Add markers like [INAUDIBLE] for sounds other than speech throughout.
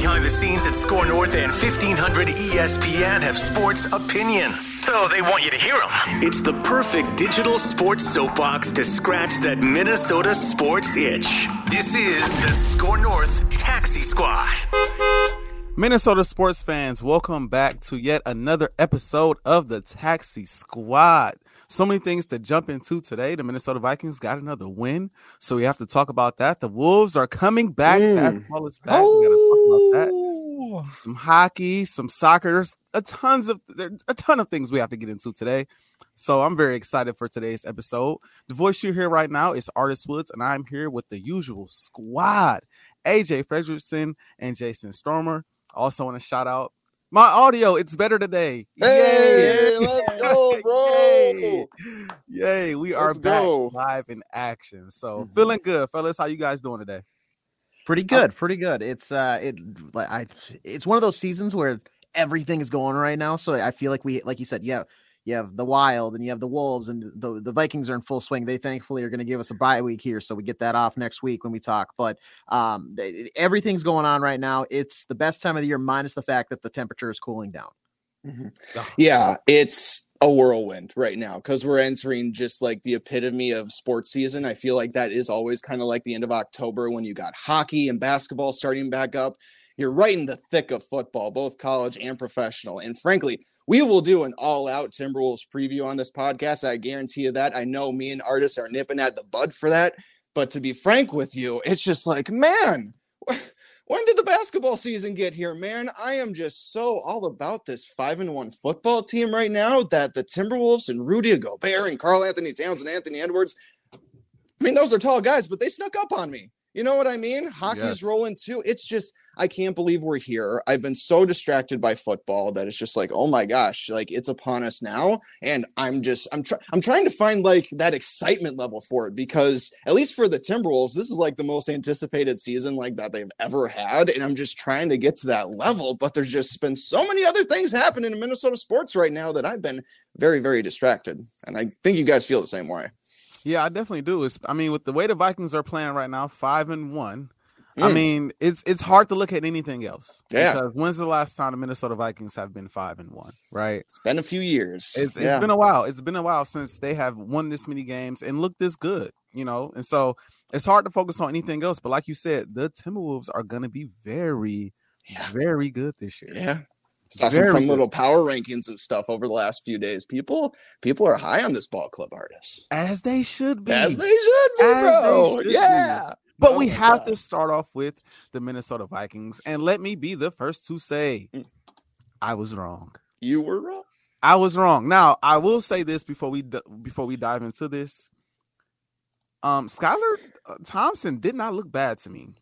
behind the scenes at SKOR North and 1500 ESPN have sports opinions. So they want you to hear them. It's the perfect digital sports soapbox to scratch that Minnesota sports itch. This is the SKOR North Taxi Squad. Minnesota sports fans, welcome back to yet another episode of the Taxi Squad. So many things to jump into today. The Minnesota Vikings got another win, so we have to talk about that. The Wolves are coming back. Mm. Basketball is back. We gotta talk about that. Some hockey, some soccer. There's a tons of there a ton of things we have to get into today. So I'm very excited for today's episode. The voice you hear right now is Artis Woods, and I'm here with the usual squad: AJ Fredrickson and Jason Stormer. I also want to shout out my audio. It's better today. Hey, let's go, [LAUGHS] bro. Yay. Yay. We are Let's back go. live in action. So Mhm. feeling good, fellas. How you guys doing today? Pretty good, pretty good. It's uh it like I it's one of those seasons where everything is going right now. So I feel like we like you said, yeah, you have the wild and you have the wolves and the the Vikings are in full swing. They thankfully are going to give us a bye week here, so we get that off next week when we talk. But um th- everything's going on right now. It's the best time of the year, minus the fact that the temperature is cooling down. Mhm. Oh, Yeah, it's a whirlwind right now because we're entering just like the epitome of sports season. I feel like that is always kind of like the end of October when you got hockey and basketball starting back up. You're right in the thick of football, both college and professional. And frankly, we will do an all out Timberwolves preview on this podcast. I guarantee you that. I know me and Artis are nipping at the bud for that. But to be frank with you, it's just like, man, [LAUGHS] when did the basketball season get here, man? I am just so all about this five and one football team right now that the Timberwolves and Rudy Gobert and Carl Anthony Towns and Anthony Edwards. I mean, those are tall guys, but they snuck up on me. You know what I mean? Hockey's Yes. rolling too. It's just I can't believe we're here. I've been so distracted by football that it's just like, oh my gosh, like it's upon us now. And I'm just I'm trying I'm trying to find like that excitement level for it because at least for the Timberwolves, this is like the most anticipated season like that they've ever had. And I'm just trying to get to that level. But there's just been so many other things happening in Minnesota sports right now that I've been very, very distracted. And I think you guys feel the same way. Yeah, I definitely do. It's I mean, with the way the Vikings are playing right now, five and one. I Mm. mean, it's it's hard to look at anything else. Yeah. Because when's the last time the Minnesota Vikings have been five and one? Right. It's been a few years. It's, it's Yeah. been a while. It's been a while since they have won this many games and looked this good, you know. And so it's hard to focus on anything else. But like you said, the Timberwolves are going to be very, Yeah. very good this year. Yeah. Saw some fun little power rankings and stuff over the last few days. People, people are high on this ball club Artis. As they should be. As they should be, As bro. should be. But Oh we my have to start off with the Minnesota Vikings. And let me be the first to say Mm. I was wrong. You were wrong. I was wrong. Now, I will say this before we before we dive into this. Um, Skylar uh, Thompson did not look bad to me.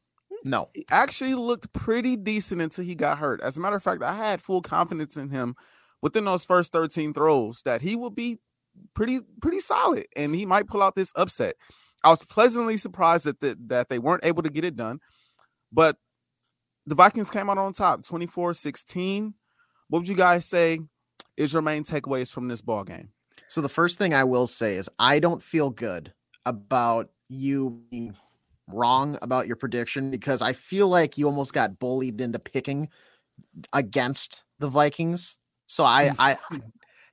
No. He actually looked pretty decent until he got hurt. As a matter of fact, I had full confidence in him within those first 13 throws that he would be pretty pretty solid and he might pull out this upset. I was pleasantly surprised that the, that they weren't able to get it done. But the Vikings came out on top 24-16. What would you guys say is your main takeaways from this ball game? So the first thing I will say is I don't feel good about you being wrong about your prediction because I feel like you almost got bullied into picking against the Vikings. So I mm. I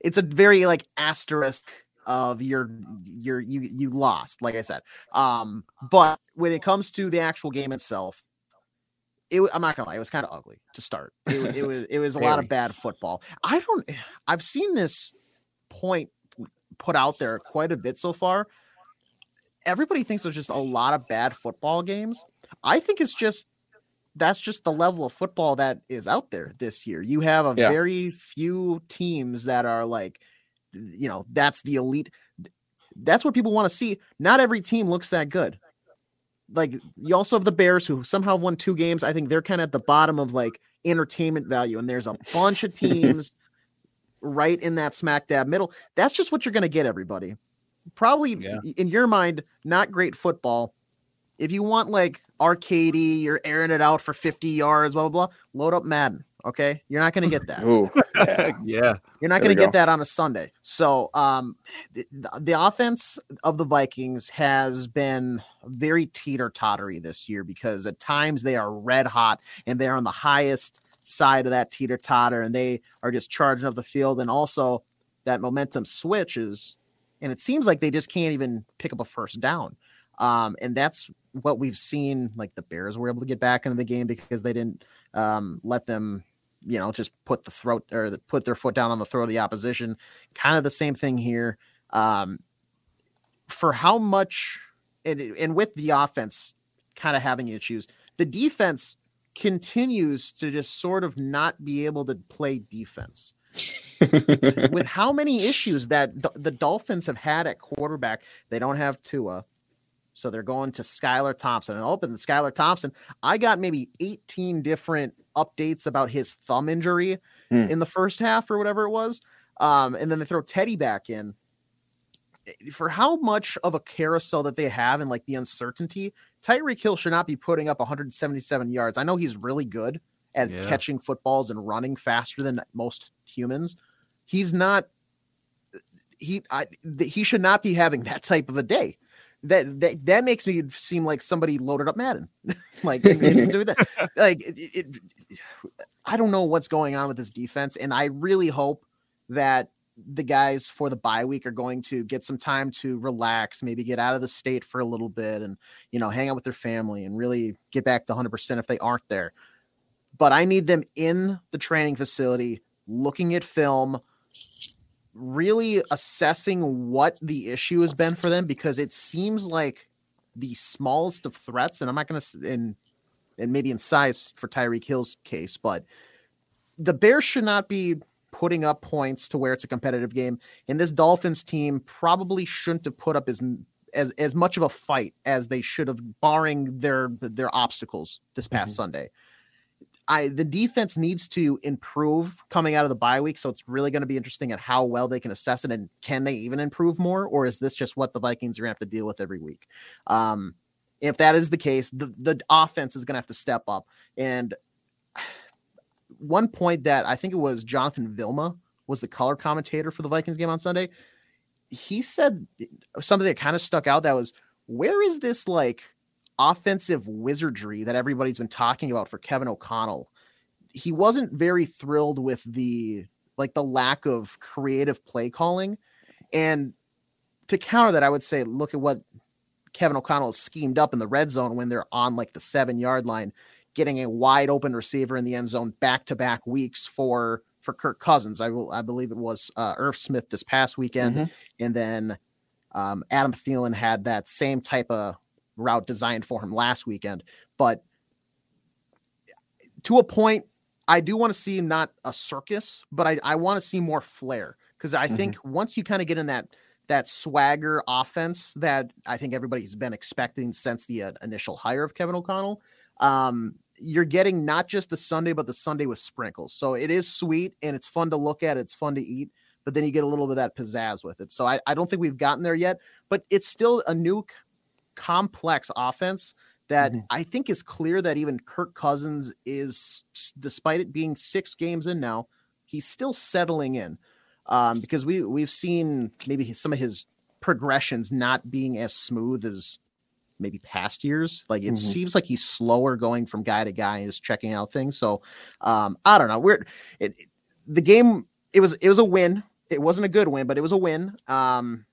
it's a very like asterisk of your your you you lost like I said. Um but when it comes to the actual game itself it, I'm not gonna lie, it was kind of ugly to start. It, it was it was a lot of bad football. I don't I've seen this point put out there quite a bit so far. Everybody thinks there's just a lot of bad football games. I think it's just that's just the level of football that is out there this year. You have a Yeah. very few teams that are like, you know, that's the elite. That's what people want to see. Not every team looks that good. Like you also have the Bears who somehow won two games. I think they're kind of at the bottom of like entertainment value, and there's a bunch of [LAUGHS] teams right in that smack dab middle. That's just what you're going to get, everybody. Probably Yeah. in your mind, not great football. If you want like arcadey, you're airing it out for 50 yards, blah blah blah. Load up Madden. Okay, you're not going to get that. Ooh, [LAUGHS] yeah. yeah. You're not going to get go. that on a Sunday. So, um, the, the offense of the Vikings has been very teeter tottery this year because at times they are red hot and they're on the highest side of that teeter totter and they are just charging up the field. And also, that momentum switches, and it seems like they just can't even pick up a first down. Um, and that's what we've seen. Like the Bears were able to get back into the game because they didn't um, let them you know, just put the throat or the, put their foot down on the throat of the opposition. Kind of the same thing here. Um, for how much, and, and with the offense kind of having issues, the defense continues to just sort of not be able to play defense. [LAUGHS] with how many issues that D- the Dolphins have had at quarterback, they don't have Tua. So they're going to Skylar Thompson and open the Skylar Thompson. I got maybe 18 different updates about his thumb injury Hmm. in the first half or whatever it was. Um, and then they throw Teddy back in. For how much of a carousel that they have and like the uncertainty, Tyreek Hill should not be putting up 177 yards. I know he's really good at Yeah. catching footballs and running faster than most humans. He's not he I, he should not be having [LAUGHS] that type of a day. That that, that makes me seem like somebody loaded up Madden. [LAUGHS] like [LAUGHS] like it, it, I don't know what's going on with this defense, and I really hope that the guys for the bye week are going to get some time to relax, maybe get out of the state for a little bit, and you know hang out with their family and really get back to 100 percent if they aren't there. But I need them in the training facility, looking at film, really assessing what the issue has been for them because it seems like the smallest of threats, and I'm not going to in and maybe in size for Tyreek Hill's case, but the Bears should not be putting up points to where it's a competitive game. And this Dolphins team probably shouldn't have put up as as, as much of a fight as they should have, barring their their obstacles this past Mhm. Sunday. I the defense needs to improve coming out of the bye week, so it's really going to be interesting at how well they can assess it and can they even improve more, or is this just what the Vikings are going to have to deal with every week? Um, if that is the case, the the offense is going to have to step up. And [SIGHS] one point that I think it was Jonathan Vilma was the color commentator for the Vikings game on Sunday. He said something that kind of stuck out. That was, where is this like offensive wizardry that everybody's been talking about for Kevin O'Connell? He wasn't very thrilled with the like the lack of creative play calling. And to counter that, I would say, look at what Kevin O'Connell has schemed up in the red zone when they're on like the seven yard line, getting a wide open receiver in the end zone back to back weeks for for Kirk Cousins. I will I believe it was uh, Irv Smith this past weekend, Mhm. and then um, Adam Thielen had that same type of route designed for him last weekend. But to a point, I do want to see not a circus, but I, I want to see more flair because I think once you kind of get in that that swagger offense that I think everybody's been expecting since the uh, initial hire of Kevin O'Connell, um, you're getting not just the Sunday, but the sundae with sprinkles. So it is sweet and it's fun to look at. It's fun to eat, but then you get a little bit of that pizzazz with it. So I, I don't think we've gotten there yet, but it's still a new complex offense that Mhm. I think is clear that even Kirk Cousins is, despite it being six games in now, he's still settling in um, because we we've seen maybe some of his progressions not being as smooth as maybe past years. Like it Mhm. seems like he's slower going from guy to guy and just checking out things. So um, I don't know. We're it, it- the game. It was it was a win. It wasn't a good win, but it was a win. Um,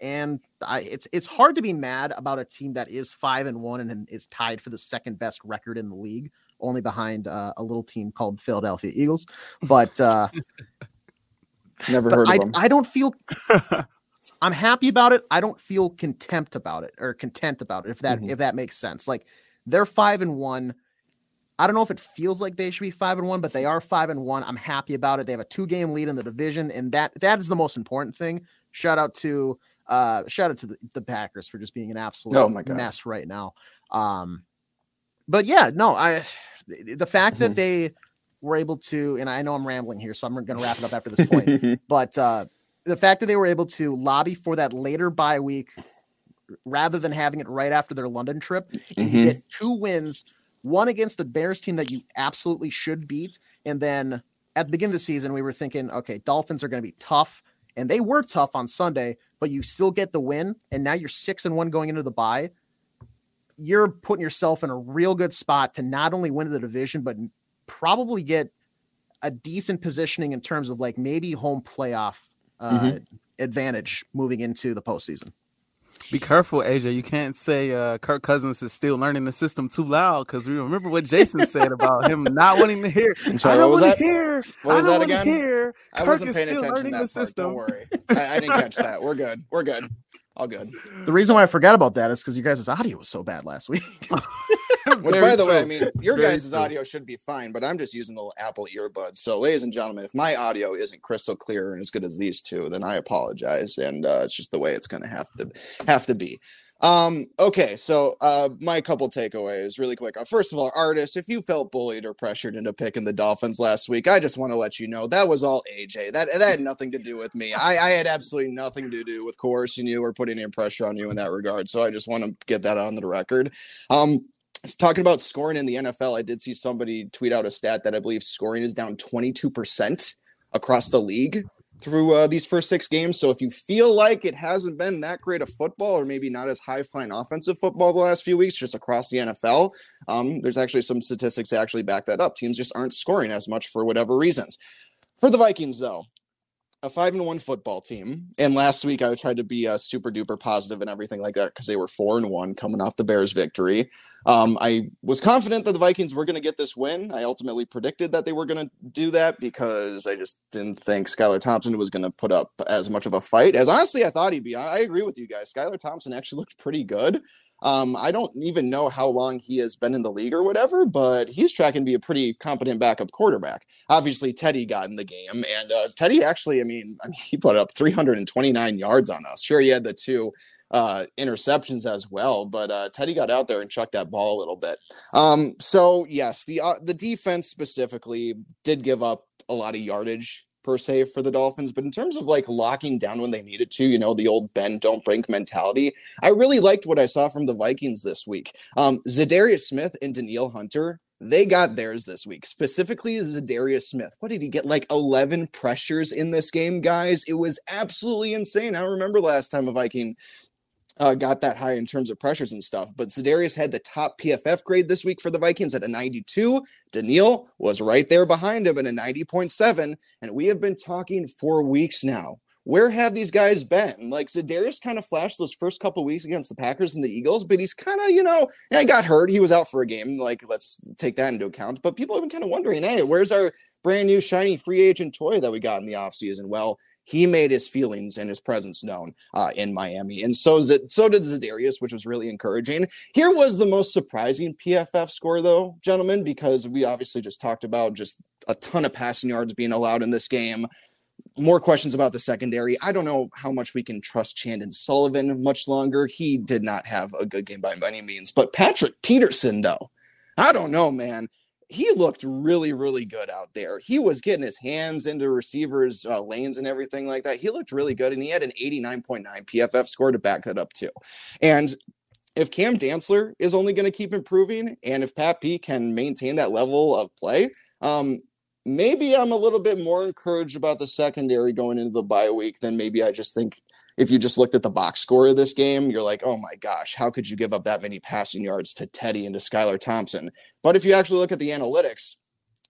and I, it's it's hard to be mad about a team that is five and one and is tied for the second best record in the league, only behind uh, a little team called Philadelphia Eagles. But uh, Never but heard I, of them. I don't feel [LAUGHS] I'm happy about it. I don't feel contempt about it or content about it, if that Mhm. if that makes sense. Like they're five and one. I don't know if it feels like they should be five and one, but they are five and one. I'm happy about it. They have a two game lead in the division, and that that is the most important thing. Shout out to uh shout out to the, the Packers for just being an absolute Oh mess right now. Um but yeah, no, I the fact Mm-hmm. that [LAUGHS] they were able to, and I know I'm rambling here, so I'm gonna wrap it up after this point [LAUGHS] but uh, the fact that they were able to lobby for that later bye week rather than having it right after their London trip, you Mhm. get two wins, one against the Bears team that you absolutely should beat, And then at the beginning of the season, we were thinking, okay, Dolphins are going to be tough. And they were tough on Sunday, but you still get the win. And now you're six and one going into the bye. You're putting yourself in a real good spot to not only win the division, but probably get a decent positioning in terms of like maybe home playoff uh, mm-hmm. advantage moving into the postseason. Be careful, AJ. You can't say uh, Kirk Cousins is still learning the system too loud because we remember what Jason said about him not wanting to hear. I'm sorry, I don't what was that? Hear, what was that again? Hear. I Kirk wasn't paying attention to that part. System. Don't worry. I, I didn't catch that. We're good. We're good. All good. The reason why I forgot about that is because you guys' audio was so bad last week. [LAUGHS] Which, by the true. way, I mean your Very guys' true. audio should be fine, but I'm just using the Apple earbuds. So, ladies and gentlemen, if my audio isn't crystal clear and as good as these two, then I apologize, and uh, it's just the way it's going to have to have to be. Um, okay, so uh, my couple takeaways really quick. Uh, first of all, Artis, if you felt bullied or pressured into picking the Dolphins last week, I just want to let you know that was all AJ. That that had nothing to do with me. I, I had absolutely nothing to do with coercing you or putting any pressure on you in that regard. So I just want to get that on the record. Um, talking about scoring in the NFL, I did see somebody tweet out a stat that I believe scoring is down 22% across the league through uh, these first six games. So if you feel like it hasn't been that great of football, or maybe not as high flying offensive football the last few weeks, just across the NFL, um, there's actually some statistics to actually back that up. Teams just aren't scoring as much for whatever reasons. For the Vikings, though, a five and one football team. And last week I tried to be uh, super duper positive and everything like that because they were four and one coming off the Bears victory. Um, I was confident that the Vikings were going to get this win. I ultimately predicted that they were going to do that because I just didn't think Skylar Thompson was going to put up as much of a fight as honestly I thought he'd be. I agree with you guys. Skylar Thompson actually looked pretty good. Um, I don't even know how long he has been in the league or whatever, but he's tracking to be a pretty competent backup quarterback. Obviously, Teddy got in the game, and uh, Teddy actually, I mean, I mean, [LAUGHS] he put up 329 yards on us. Sure, he had the two uh, interceptions as well, but uh, Teddy got out there and chucked that ball a little bit. Um, so yes, the uh, the defense specifically did give up a lot of yardage per se for the Dolphins, but in terms of like locking down when they needed to, you know, the old bend don't break mentality, I really liked what I saw from the Vikings this week. Um, Za'Darius Smith and Danielle Hunter they got theirs this week. Specifically, Za'Darius Smith. What did he get? Like 11 pressures in this game, guys. It was absolutely insane. I remember last time a Viking uh, got that high in terms of pressures and stuff. But Za'Darius had the top PFF grade this week for the Vikings at a 92. Danielle was right there behind him at a 90.7. And we have been talking for weeks now. Where have these guys been? Like Za'Darius kind of flashed those first couple weeks against the Packers and the Eagles, but he's kind of, you know, he got hurt. He was out for a game. Like, let's take that into account. But people have been kind of wondering, hey, where's our brand new shiny free agent toy that we got in the offseason? Well, he made his feelings and his presence known uh, in Miami. And so, so did Za'Darius, which was really encouraging. Here was the most surprising PFF score, though, gentlemen, because we obviously just talked about just a ton of passing yards being allowed in this game. More questions about the secondary. I don't know how much we can trust Chandon Sullivan much longer. He did not have a good game by any means. But Patrick Peterson, though, I don't know, man he looked really, really good out there. He was getting his hands into receivers' uh, lanes and everything like that. He looked really good, and he had an 89.9 PFF score to back that up too. And if Cam Dantzler is only going to keep improving, and if Pat P can maintain that level of play, um, maybe I'm a little bit more encouraged about the secondary going into the bye week than maybe I just think if you just looked at the box score of this game, you're like, oh my gosh, how could you give up that many passing yards to Teddy and to Skylar Thompson? But if you actually look at the analytics,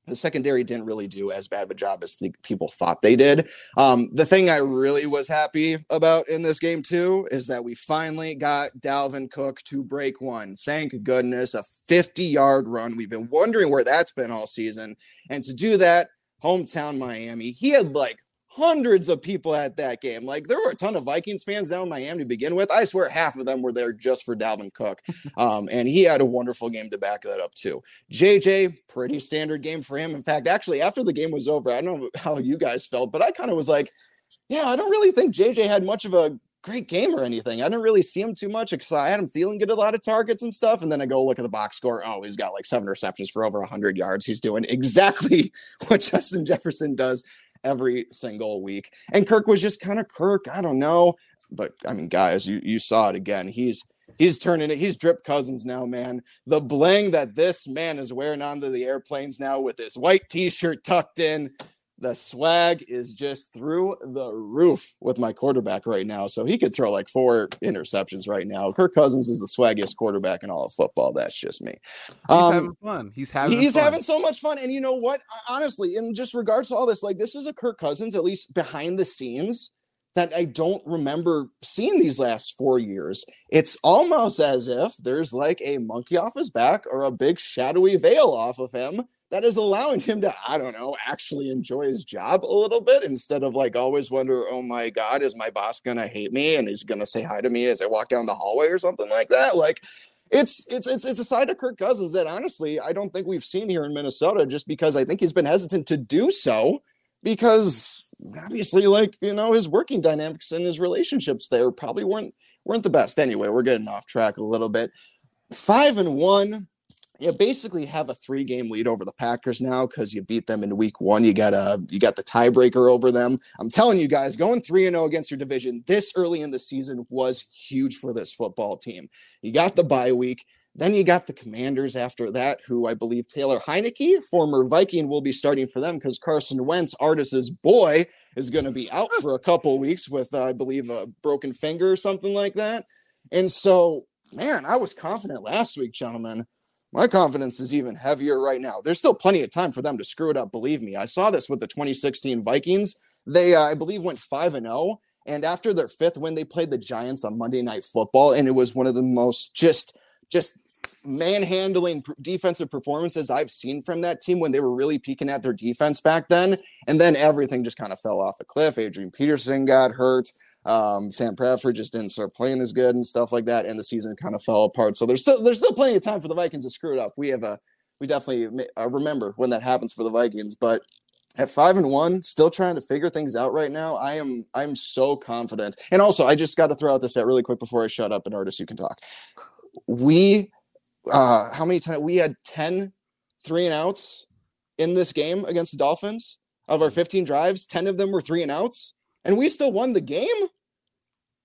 the secondary didn't really do as bad of a job as the people thought they did. Um, the thing I really was happy about in this game too is that we finally got Dalvin Cook to break one. Thank goodness, a 50 yard run. We've been wondering where that's been all season, and to do that, hometown Miami, he had like hundreds of people at that game. Like there were a ton of Vikings fans down in Miami to begin with. I swear half of them were there just for Dalvin Cook. [LAUGHS] Um, and he had a wonderful game to back that up too. JJ, pretty standard game for him. In fact, actually, after the game was over, I don't know how you guys felt, but I kind of was like, yeah, I don't really think JJ had much of a great game or anything. I didn't really see him too much because I had him feeling good a lot of targets and stuff. And then I go look at the box score. Oh, he's got like seven receptions for over 100 yards. He's doing exactly [LAUGHS] what Justin Jefferson does every single week. And Kirk was just kind of Kirk. I don't know. But I mean, guys, you, you saw it again. He's He's turning it. He's drip cousins now, man. The bling that this man is wearing onto the airplanes now with his white t-shirt tucked in. The swag is just through the roof with my quarterback right now. So he could throw like four interceptions right now. Kirk Cousins is the swaggiest quarterback in all of football. That's just me. He's um, having fun. He's having he's fun. having so much fun. And you know what? Honestly, in just regards to all this, like this is a Kirk Cousins, at least behind the scenes that I don't remember seeing these last four years. It's almost as if there's like a monkey off his back or a big shadowy veil off of him that is allowing him to, I don't know, actually enjoy his job a little bit instead of like always wonder, oh my God, is my boss gonna hate me and he's gonna say hi to me as I walk down the hallway or something like that? Like it's it's it's it's a side of Kirk Cousins that honestly I don't think we've seen here in Minnesota just because I think he's been hesitant to do so because obviously like you know his working dynamics and his relationships there probably weren't weren't the best. Anyway we're getting off track a little bit. Five and one you basically have a three game lead over the packers now because you beat them in week one you got a you got the tiebreaker over them i'm telling you guys going 3 and 0 against your division this early in the season was huge for this football team you got the bye week then you got the Commanders after that, who I believe Taylor Heinicke, former Viking, will be starting for them because Carson Wentz, Artis's boy, is going to be out for a couple weeks with, uh, I believe, a broken finger or something like that. And so, man, I was confident last week, gentlemen. My confidence is even heavier right now. There's still plenty of time for them to screw it up. Believe me, I saw this with the 2016 Vikings. They, uh, I believe, went five and zero. Oh, and after their fifth win, they played the Giants on Monday Night Football, and it was one of the most just just manhandling defensive performances I've seen from that team when they were really peaking at their defense back then. And then everything just kind of fell off a cliff. Adrian Peterson got hurt. Um, Sam Bradford just didn't start playing as good and stuff like that, and the season kind of fell apart. So there's still there's still plenty of time for the Vikings to screw it up. We have a we definitely uh, remember when that happens for the Vikings, but at five and one, still trying to figure things out right now. I am I'm so confident. And also, I just got to throw out this set really quick before I shut up and Artis, you can talk. We uh, how many times we had 10 three and outs in this game against the Dolphins. Of our 15 drives, 10 of them were three and outs, and we still won the game.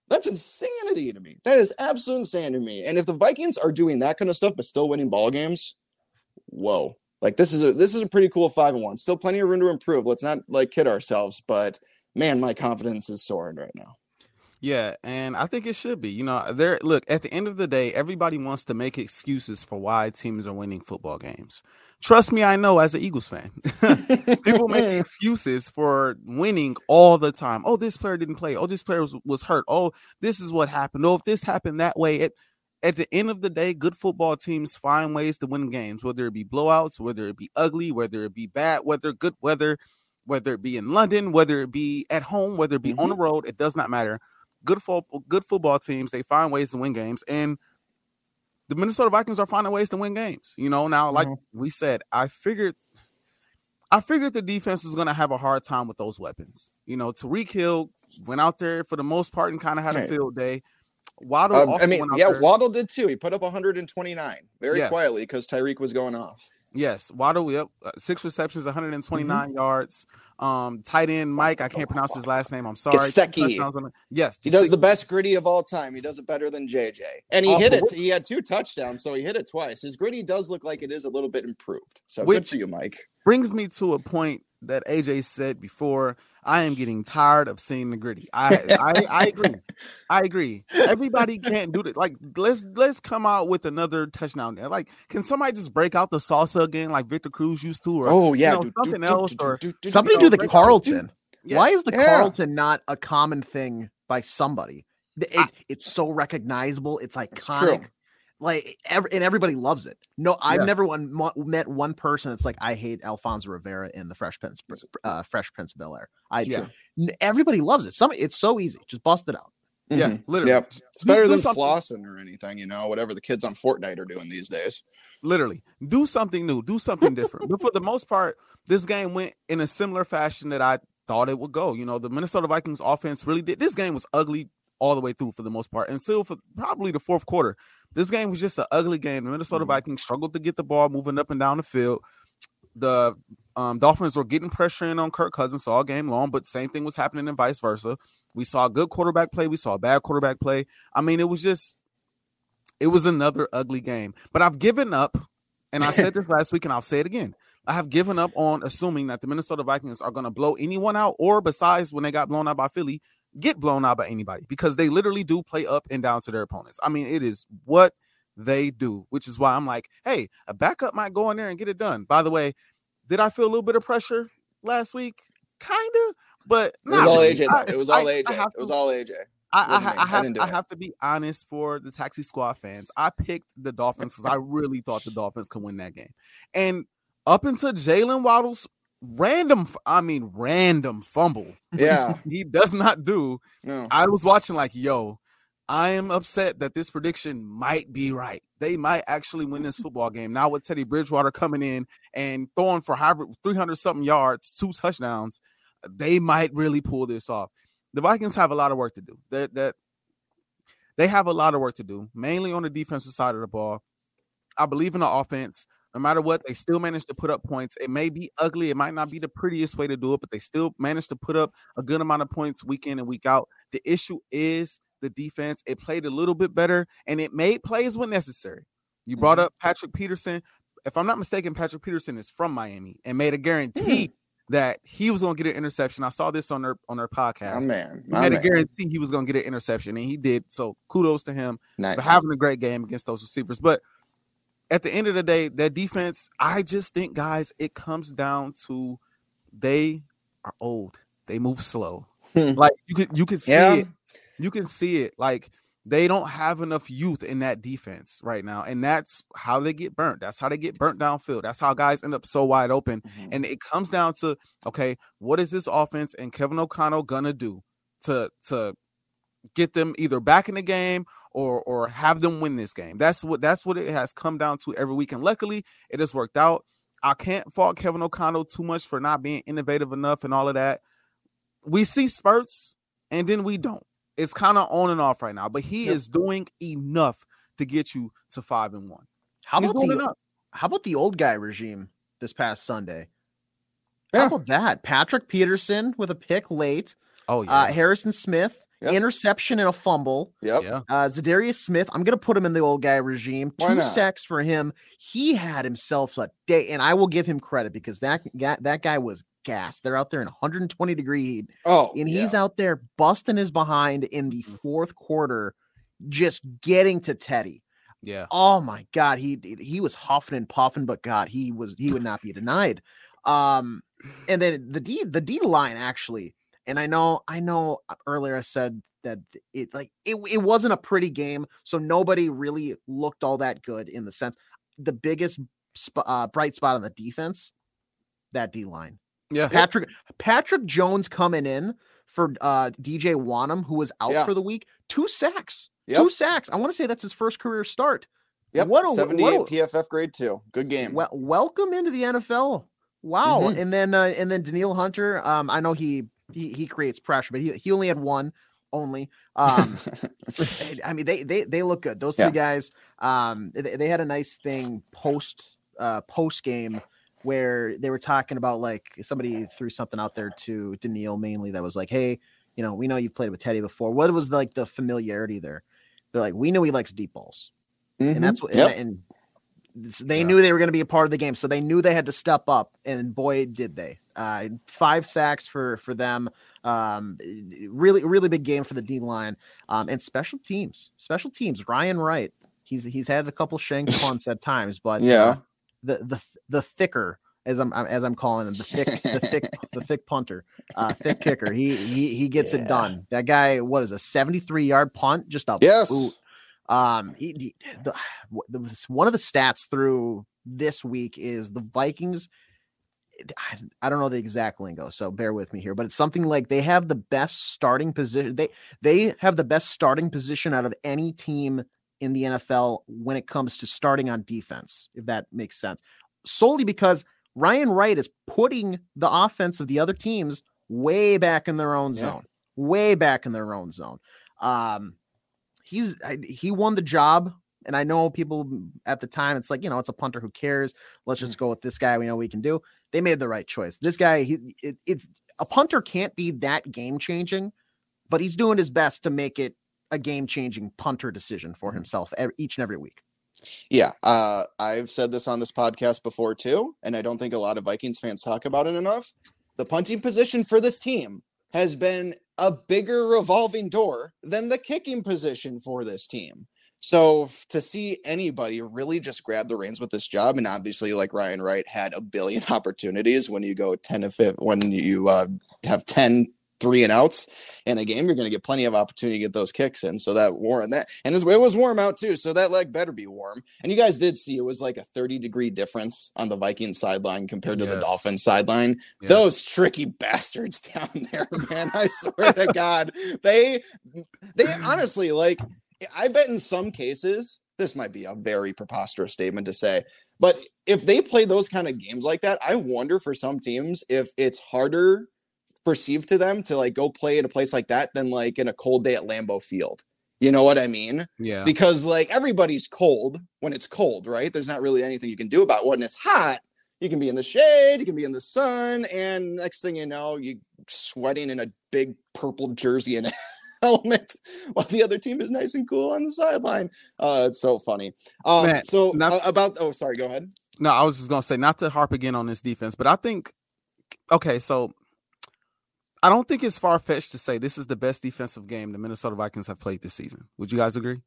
That's insanity to me. That is absolute insanity to me. And if the Vikings are doing that kind of stuff but still winning ball games, whoa. Like this is a this is a pretty cool five and one. Still plenty of room to improve. Let's not like kid ourselves, but man, my confidence is soaring right now. Yeah, and I think it should be. You know, there look, at the end of the day, everybody wants to make excuses for why teams are winning football games. Trust me, I know as an Eagles fan. [LAUGHS] People make [LAUGHS] excuses for winning all the time. Oh, this player didn't play. Oh, this player was, was hurt. Oh, this is what happened. Oh, if this happened that way, it at the end of the day, good football teams find ways to win games, whether it be blowouts, whether it be ugly, whether it be bad weather, good weather, whether it be in London, whether it be at home, whether it be mm-hmm. on the road, it does not matter good fo- good football teams, they find ways to win games. And the Minnesota Vikings are finding ways to win games. You know, now, like mm-hmm. we said, I figured I figured the defense is gonna have a hard time with those weapons. You know, Tyreek Hill went out there for the most part and kind of had a field day. Waddle, um, I mean, yeah, there. Waddle did too. He put up 129 very yeah. quietly because Tyreek was going off. Yes, Waddle, yep, uh, six receptions, 129 mm-hmm. yards. Um, tight end Mike, I can't pronounce his last name. I'm sorry. Yes, he does the best Griddy of all time. He does it better than JJ, and he hit it. He had two touchdowns, so he hit it twice. His Griddy does look like it is a little bit improved. So good for you, Mike. Brings me to a point that AJ said before. I am getting tired of seeing the Griddy. I, I I agree. I agree. Everybody can't do it. Like let's let's come out with another touchdown. Like, can somebody just break out the salsa again, like Victor Cruz used to, or oh yeah, you know, do, something do, else, do, or somebody do the Carlton. Yeah. Why is the yeah. Carlton not a common thing by somebody? It, I, it's so recognizable. It's iconic like every, and everybody loves it. No, I've yes. never one, met one person that's like, I hate Alfonso Ribeiro in the Fresh Prince, uh, Fresh Prince of Bel Air. I yeah. everybody loves it. Some it's so easy, just bust it out. Mm-hmm. Yeah, literally. Yep. It's better do, than do flossing or anything, you know, whatever the kids on Fortnite are doing these days. Literally, do something new, do something different. but for the most part, this game went in a similar fashion that I thought it would go. You know, the Minnesota Vikings offense really did. This game was ugly all the way through for the most part until for probably the fourth quarter. This game was just an ugly game. The Minnesota mm-hmm. Vikings struggled to get the ball moving up and down the field. The um, Dolphins were getting pressure in on Kirk Cousins all game long, but same thing was happening and vice versa. We saw a good quarterback play. We saw a bad quarterback play. I mean, it was just It was another ugly game. But I've given up, and I said this [LAUGHS] last week, and I'll say it again. I have given up on assuming that the Minnesota Vikings are going to blow anyone out, or besides when they got blown out by Philly, get blown out by anybody because they literally do play up and down to their opponents. I mean, it is what they do, which is why I'm like, hey, a backup might go in there and get it done. By the way, did I feel a little bit of pressure last week? Kind of, but it was all really. AJ. I, it was all I, AJ. I it was all AJ. I, I, I, have, I have to be honest for the Taxi Squad fans. I picked the Dolphins because I really thought the Dolphins could win that game. And up until Jaylen Waddle's random, I mean, random fumble. [LAUGHS] Yeah. he does not do. No. I was watching like, yo, I am upset that this prediction might be right. They might actually win this football game. Now with Teddy Bridgewater coming in and throwing for 300 something yards, two touchdowns, they might really pull this off the Vikings have a lot of work to do. That that they have a lot of work to do, mainly on the defensive side of the ball. I believe in the offense. No matter what, they still managed to put up points. It may be ugly. It might not be the prettiest way to do it, but they still managed to put up a good amount of points week in and week out. The issue is the defense. It played a little bit better and it made plays when necessary. You brought mm-hmm. up Patrick Peterson. If I'm not mistaken, Patrick Peterson is from Miami and made a guarantee mm that he was going to get an interception. I saw this on their on their podcast. Oh man, he had a guarantee he was going to get an interception, and he did. So kudos to him nice. for having a great game against those receivers. But at the end of the day, that defense, I just think, guys, it comes down to they are old. They move slow. Hmm. like you could you could see yeah. it. You can see it. Like they don't have enough youth in that defense right now. And that's how they get burnt. That's how they get burnt downfield. That's how guys end up so wide open. Mm-hmm. And it comes down to okay, what is this offense and Kevin O'Connell gonna do to to get them either back in the game or or have them win this game? That's what that's what it has come down to every week. And luckily it has worked out. I can't fault Kevin O'Connell too much for not being innovative enough and all of that. We see spurts and then we don't it's kind of on and off right now, but he yep. is doing enough to get you to five and one. How He's about the how about the old guy regime this past Sunday? Yeah. How about that? Patrick Peterson with a pick late. Oh uh, yeah. Uh, Harrison Smith yep. interception and a fumble. Yep. Yeah. Uh, Za'Darius Smith. I'm gonna put him in the old guy regime. Why Two not? sacks for him. He had himself a day, and I will give him credit because that that guy was gas. They're out there in 120 degree heat. Oh, and he's yeah. out there busting his behind in the mm. fourth quarter, just getting to Teddy. Yeah. Oh my God, he he was huffing and puffing, but God, he was he would not be denied. Um, and then the D the D line actually, and I know I know uh, earlier I said that it like it, it wasn't a pretty game, so nobody really looked all that good in the sense. The biggest sp- uh, bright spot on the defense, that D line. Yeah. Patrick Patrick Jones coming in for uh DJ Wonnum, who was out yeah. for the week. Two sacks. Yep. Two sacks. I want to say that's his first career start. Yep. What a 78 what a, PFF grade two. Good game. Well, welcome into the NFL. Wow. Mm-hmm. And then uh, and then Danielle Hunter. Um, I know he he he creates pressure, but he, he only had one only. Um, [LAUGHS] I mean they they they look good. Those three yeah. guys. Um, they, they had a nice thing post uh post game where they were talking about like somebody threw something out there to Danielle mainly that was like, hey, you know, we know you've played with Teddy before. What was like the familiarity there? They're like, we know he likes deep balls, mm-hmm. and that's what yep. and, they yeah. knew they were going to be a part of the game, so they knew they had to step up, and boy, did they! Uh, five sacks for for them. Um, really, really big game for the D line. Um, and special teams, special teams. Ryan Wright, he's he's had a couple shank [LAUGHS] punts at times, but yeah, uh, the the the thicker as I'm as I'm calling him the thick the thick the thick punter, uh, thick kicker. He he he gets yeah. it done. That guy, what is a 73 yard punt? Just a yes. Um, he, he the, the, one of the stats through this week is the Vikings. I, I don't know the exact lingo, so bear with me here, but it's something like they have the best starting position. They they have the best starting position out of any team in the NFL when it comes to starting on defense, if that makes sense. Solely because Ryan Wright is putting the offense of the other teams way back in their own zone, yeah. way back in their own zone. Um, he's he won the job, and I know people at the time it's like you know it's a punter who cares. Let's just go with this guy. We know we can do. They made the right choice. This guy, he it, it's a punter can't be that game changing, but he's doing his best to make it a game changing punter decision for Mhm. himself each and every week. Yeah, uh, I've said this on this podcast before too, and I don't think a lot of Vikings fans talk about it enough. The punting position for this team has been a bigger revolving door than the kicking position for this team. So to see anybody really just grab the reins with this job, and obviously, like Ryan Wright had a billion [LAUGHS] opportunities when you go 10 to 5, when you uh, have 10 three and outs in a game, you're going to get plenty of opportunity to get those kicks in. So that warm and that, and it was warm out too. So that leg better be warm. And you guys did see it was like a 30 degree difference on the Vikings sideline compared to the Yes. Dolphins sideline. Yes. Those tricky bastards [LAUGHS] down there, man. I swear to God, they, they honestly like, I bet in some cases, this might be a very preposterous statement to say, but if they play those kind of games like that, I wonder for some teams if it's harder perceived to them to like go play in a place like that than like in a cold day at Lambeau Field. You know what I mean? Yeah. Because like everybody's cold when it's cold, right? There's not really anything you can do about it. when it's hot. You can be in the shade, you can be in the sun, and next thing you know, you sweating in a big purple jersey and [LAUGHS] helmet while the other team is nice and cool on the sideline. Uh, it's so funny. Um, so not- uh, about oh, sorry, go ahead. No, I was just gonna say not to harp again on this defense, but I think okay, so I don't think it's far fetched to say this is the best defensive game the Minnesota Vikings have played this season. Would you guys agree?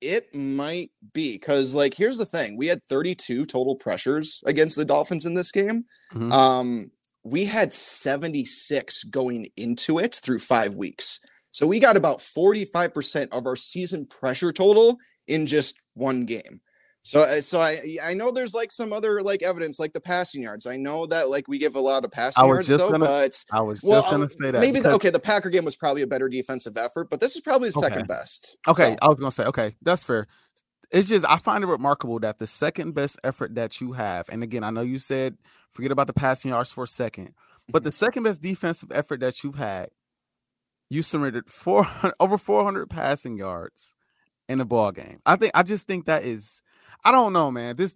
It might be because, like, here's the thing: we had 32 total pressures against the Dolphins in this game. Mhm. Um, we had 76 going into it through five weeks, so we got about 45% of our season pressure total in just one game. So, uh, so I I know there's like some other like evidence, like the passing yards. I know that like we give a lot of passing yards though, gonna- but I was well, just gonna uh, say that. maybe the, okay, the Packer game was probably a better defensive effort, but this is probably the Okay. second best. Okay, So- I was gonna say, okay, that's fair. It's just I find it remarkable that the second best effort that you have, and again, I know you said forget about the passing yards for a second, but the second best defensive effort that you've had, you surrendered four [LAUGHS] over four hundred passing yards in a ball game. I think I just think that is, I don't know, man. This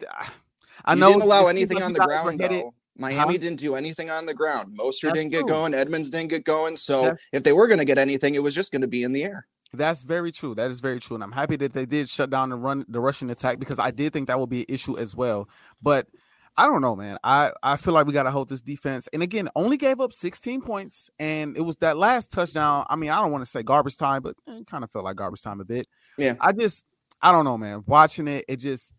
I you know didn't allow anything on the ground though. Miami Huh? didn't do anything on the ground. Mostert That's didn't get true. going. Edmonds didn't get going. So That's- if they were going to get anything, it was just going to be in the air. That's very true. That is very true, and I'm happy that they did shut down the run, the Russian attack, because I did think that would be an issue as well. But I don't know, man. I I feel like we got to hold this defense. And again, only gave up 16 points, and it was that last touchdown. I mean, I don't want to say garbage time, but eh, it kind of felt like garbage time a bit. Yeah. I just, I don't know, man. Watching it, it just,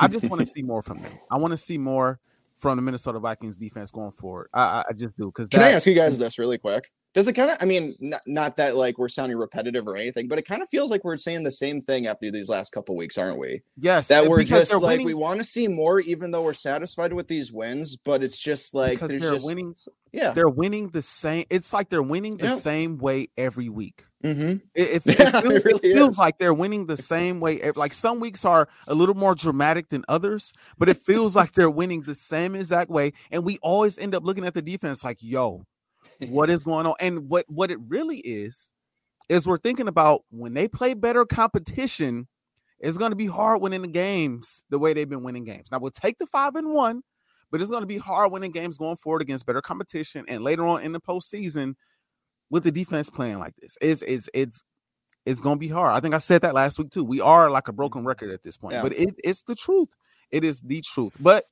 I just want to [LAUGHS] see more from them. I want to see more from the Minnesota Vikings defense going forward. I I, just do because Can I ask you guys this really quick? Does it kind of, I mean, not, not that like we're sounding repetitive or anything, but it kind of feels like we're saying the same thing after these last couple weeks, aren't we? Yes, That eh, we're just like, winning- we want to see more, even though we're satisfied with these wins, but it's just like, Because there's they're just, winning- yeah. they're winning the same. It's like they're winning the Yeah. same way every week. Hmm It, it, Yeah, [LAUGHS] it it feels, it really feels is. like they're winning the same way. Like some weeks are a little more dramatic than others, but it feels like they're winning the same exact way. And we always end up looking at the defense like, "Yo, what is going on?" And what what it really is is we're thinking about when they play better competition, it's going to be hard winning the games the way they've been winning games. Now we'll take the five and one, but it's going to be hard winning games going forward against better competition and later on in the postseason with the defense playing like this. It's it's it's it's gonna be hard. I think I said that last week too. We are like a broken record at this point, Yeah. but it, it's the truth. It is the truth. But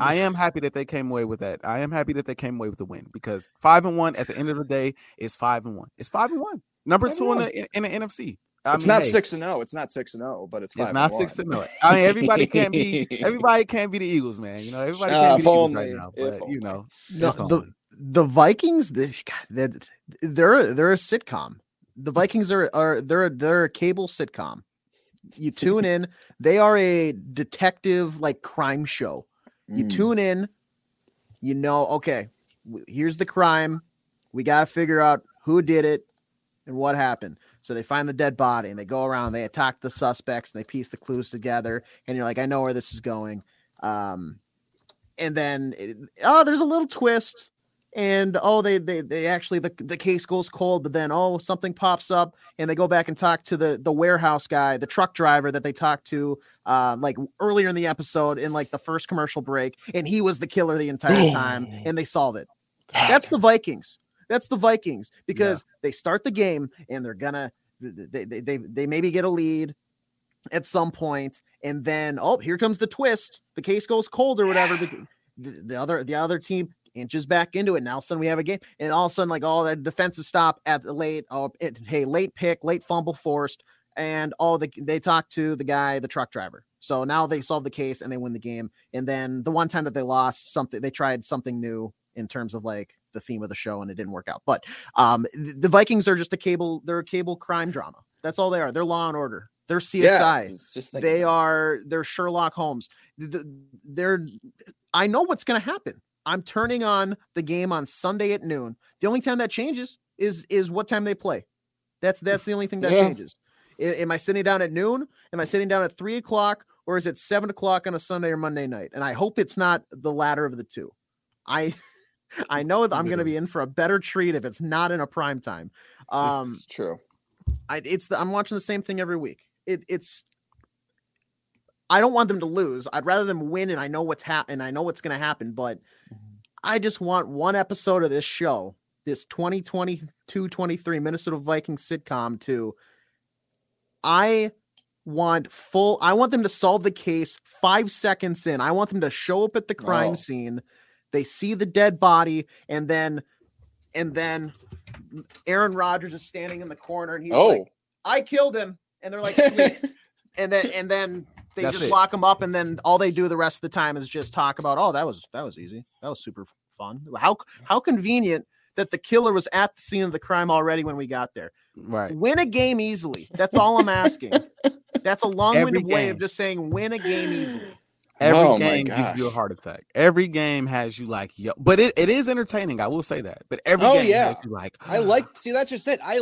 I am happy that they came away with that. I am happy that they came away with the win because five and one at the end of the day is five and one. It's five and one. Number two in the in, in the NFC. I it's mean, not hey, six and zero. It's not six and zero, but it's five. It's not and six one. to no. I mean, everybody can't be. [LAUGHS] Everybody can't be the Eagles, man. You know, everybody Uh, can't be if the Eagles right now. But you know, No, the only. The Vikings, they're they're they're a sitcom. The Vikings are are they're they're a cable sitcom. You [LAUGHS] tune in. They are a detective like crime show. You Mm. tune in. You know, okay, here's the crime. We got to figure out who did it and what happened. So they find the dead body and they go around. They attack the suspects and they piece the clues together. And you're like, I know where this is going. Um, and then it, oh, there's a little twist. And oh, they they they actually the, the case goes cold, but then oh something pops up, and they go back and talk to the the warehouse guy, the truck driver that they talked to uh, like earlier in the episode in like the first commercial break, and he was the killer the entire time, and they solve it. That's the Vikings. That's the Vikings because yeah. they start the game and they're gonna they, they they they maybe get a lead at some point, and then oh, here comes the twist. The case goes cold or whatever. The, the, the other the other team inches back into it. Now, sudden we have a game, and all of a sudden, like all that defensive stop at the late, oh, it, hey, late pick, late fumble forced, and all the they talk to the guy, the truck driver. So now they solve the case and they win the game. And then the one time that they lost, something they tried something new in terms of like the theme of the show, and it didn't work out. But um, the Vikings are just a cable, they're a cable crime drama. That's all they are. They're Law and Order. They're CSI. Yeah, they are. They're Sherlock Holmes. They're. I know what's going to happen. I'm turning on the game on Sunday at noon. The only time that changes is is what time they play. That's that's the only thing that yeah. changes. I, am I sitting down at noon? Am I sitting down at three o'clock? Or is it seven o'clock on a Sunday or Monday night? And I hope it's not the latter of the two. I [LAUGHS] I know I'm going to be [LAUGHS] in for a better treat if it's not in a prime time. Um, it's true. I, it's the, I'm watching the same thing every week. It, it's I don't want them to lose. I'd rather them win, and I know what's happening. I know what's going to happen, but mm-hmm. I just want one episode of this show, this 2022-23 Minnesota Vikings sitcom to I want full I want them to solve the case 5 seconds in. I want them to show up at the crime oh. scene. They see the dead body and then and then Aaron Rodgers is standing in the corner and he's oh. like I killed him and they're like [LAUGHS] and then and then they That's just it. lock them up and then all they do the rest of the time is just talk about oh that was that was easy. That was super fun. How how convenient that the killer was at the scene of the crime already when we got there. Right. Win a game easily. That's all I'm asking. [LAUGHS] That's a long-winded way of just saying win a game easily. Every oh game gives you a heart attack. Every game has you like, yo, but it, it is entertaining. I will say that. But every oh, game yeah. like, I like see that's just it. I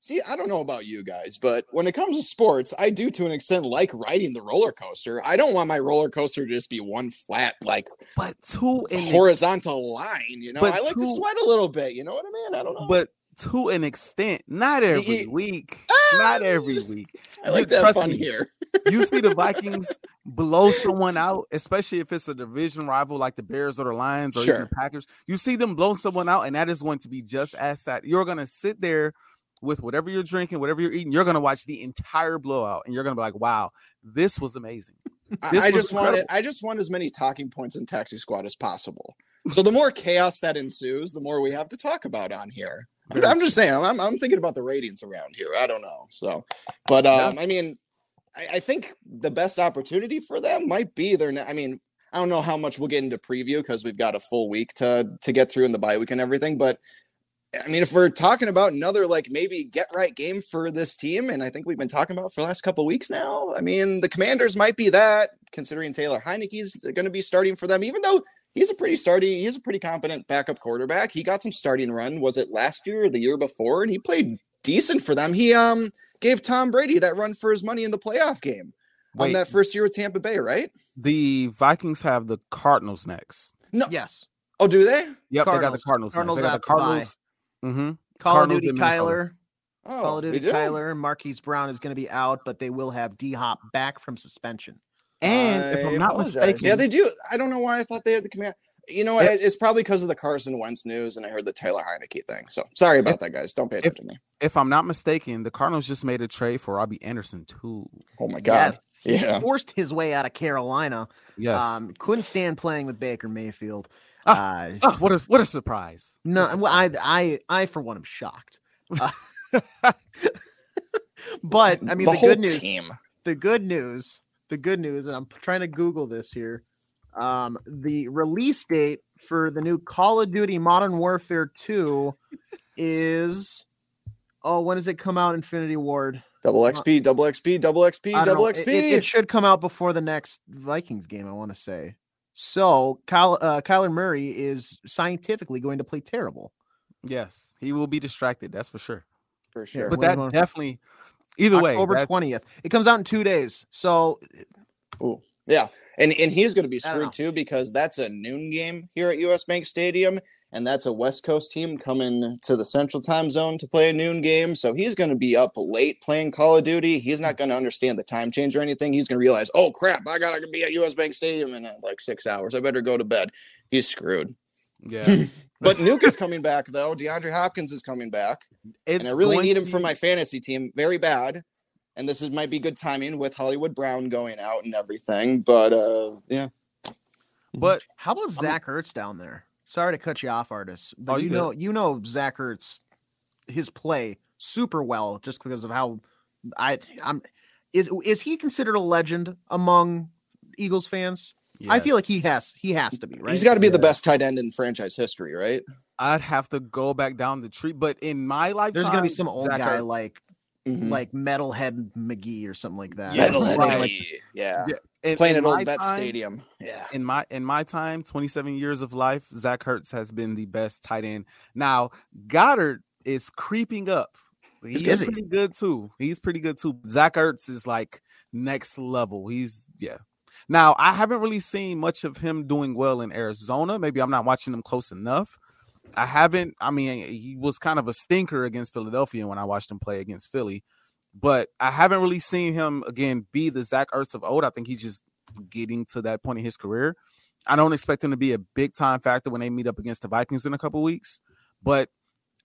See, I don't know about you guys, but when it comes to sports, I do to an extent like riding the roller coaster. I don't want my roller coaster to just be one flat, like but two horizontal line. You know, I like to sweat a little bit. You know what I mean? I don't know. But to an extent, not ah! every week. not every week. I like that fun me, here. you see the Vikings [LAUGHS] blow someone out, especially if it's a division rival like the Bears or the Lions or sure. even the Packers. You see them blow someone out, and that is going to be just as sad. You're going to sit there with whatever you're drinking, whatever you're eating, you're gonna watch the entire blowout, and you're gonna be like, "Wow, this was amazing." This I, just want it. I just want as many talking points in Taxi Squad as possible. So the more chaos that ensues, the more we have to talk about on here. I'm, I'm just saying. I'm, I'm thinking about the ratings around here. I don't know. So, but um, I mean, I, I think the best opportunity for them might be their. I mean, I don't know how much we'll get into preview because we've got a full week to to get through in the bye week and everything. But I mean, if we're talking about another like maybe get right game for this team, and I think we've been talking about for the last couple weeks now. I mean, the Commanders might be that, considering Taylor Heinicke's going to be starting for them, even though he's a pretty starting, he's a pretty competent backup quarterback. He got some starting run. Was it last year or the year before? And he played decent for them. He um gave Tom Brady that run for his money in the playoff game Wait, on that first year with Tampa Bay, right? The Vikings have the Cardinals next. No, yes. Oh, do they? Yep, Cardinals. they got the Cardinals. Cardinals they got the Cardinals. Mm-hmm. Call Cardinals of Duty Kyler. Oh, Call of Duty Kyler. Marquise Brown is going to be out, but they will have D Hop back from suspension. And I if I'm not apologize. mistaken, yeah, they do. I don't know why I thought they had the command. You know, if, it's probably because of the Carson Wentz news, and I heard the Taylor Heinicke thing. So sorry about if, that, guys. Don't pay attention if, to me. If I'm not mistaken, the Cardinals just made a trade for Robbie Anderson too. Oh my god! Yes. Yeah, he forced his way out of Carolina. Yes, um, couldn't stand playing with Baker Mayfield. Ah, uh, oh, what a what a surprise! No, a surprise. I I I for one am shocked. [LAUGHS] Uh, [LAUGHS] but I mean the, the good news. Team. The good news. The good news, and I'm trying to Google this here. Um, the release date for the new Call of Duty Modern Warfare 2 [LAUGHS] is oh, when does it come out? Infinity Ward. Double XP, double XP, double XP, double XP. It, it, it, should come out before the next Vikings game, I want to say. So Kyle, uh, Kyler Murray is scientifically going to play terrible. Yes, he will be distracted. That's for sure. For sure. But that definitely, either October way, October twentieth. It comes out in two days. So, Ooh. yeah, and and he's going to be screwed too because that's a noon game here at US Bank Stadium, and that's a West Coast team coming to the Central Time Zone to play a noon game. So he's going to be up late playing Call of Duty. He's not going to understand the time change or anything. He's going to realize, oh crap, I got to be at US Bank Stadium in uh, like six hours. I better go to bed. He's screwed. Yeah. [LAUGHS] but [LAUGHS] Nuk is coming back though. DeAndre Hopkins is coming back, It's and I really need him for my fantasy team very bad. And this is might be good timing with Hollywood Brown going out and everything. But uh, yeah, But How about Zach Ertz down there? Sorry to cut you off, Artis. But Oh, you you know, you know Zach Ertz, his play super well just because of how I I'm is is he considered a legend among Eagles fans? I feel like he has he has to be right. he's got to be the best tight end in franchise history, right? I'd have to go back down the tree. But in my lifetime, There's gonna be some old Zach guy Ertz. like Mhm. like Metalhead McGee or something like that. Metalhead Right, McGee. like- yeah. Yeah, in, playing in at Old Vet time- Stadium. Yeah, in my in my time, 27 years of life, Zach Ertz has been the best tight end. Now Goedert is creeping up. He's Is he? pretty good too. He's pretty good too. Zach Ertz is like next level. He's yeah. Now I haven't really seen much of him doing well in Arizona. Maybe I'm not watching him close enough. I haven't. I mean, he was kind of a stinker against Philadelphia when I watched him play against Philly, but I haven't really seen him again be the Zach Ertz of old. I think he's just getting to that point in his career. I don't expect him to be a big time factor when they meet up against the Vikings in a couple weeks. But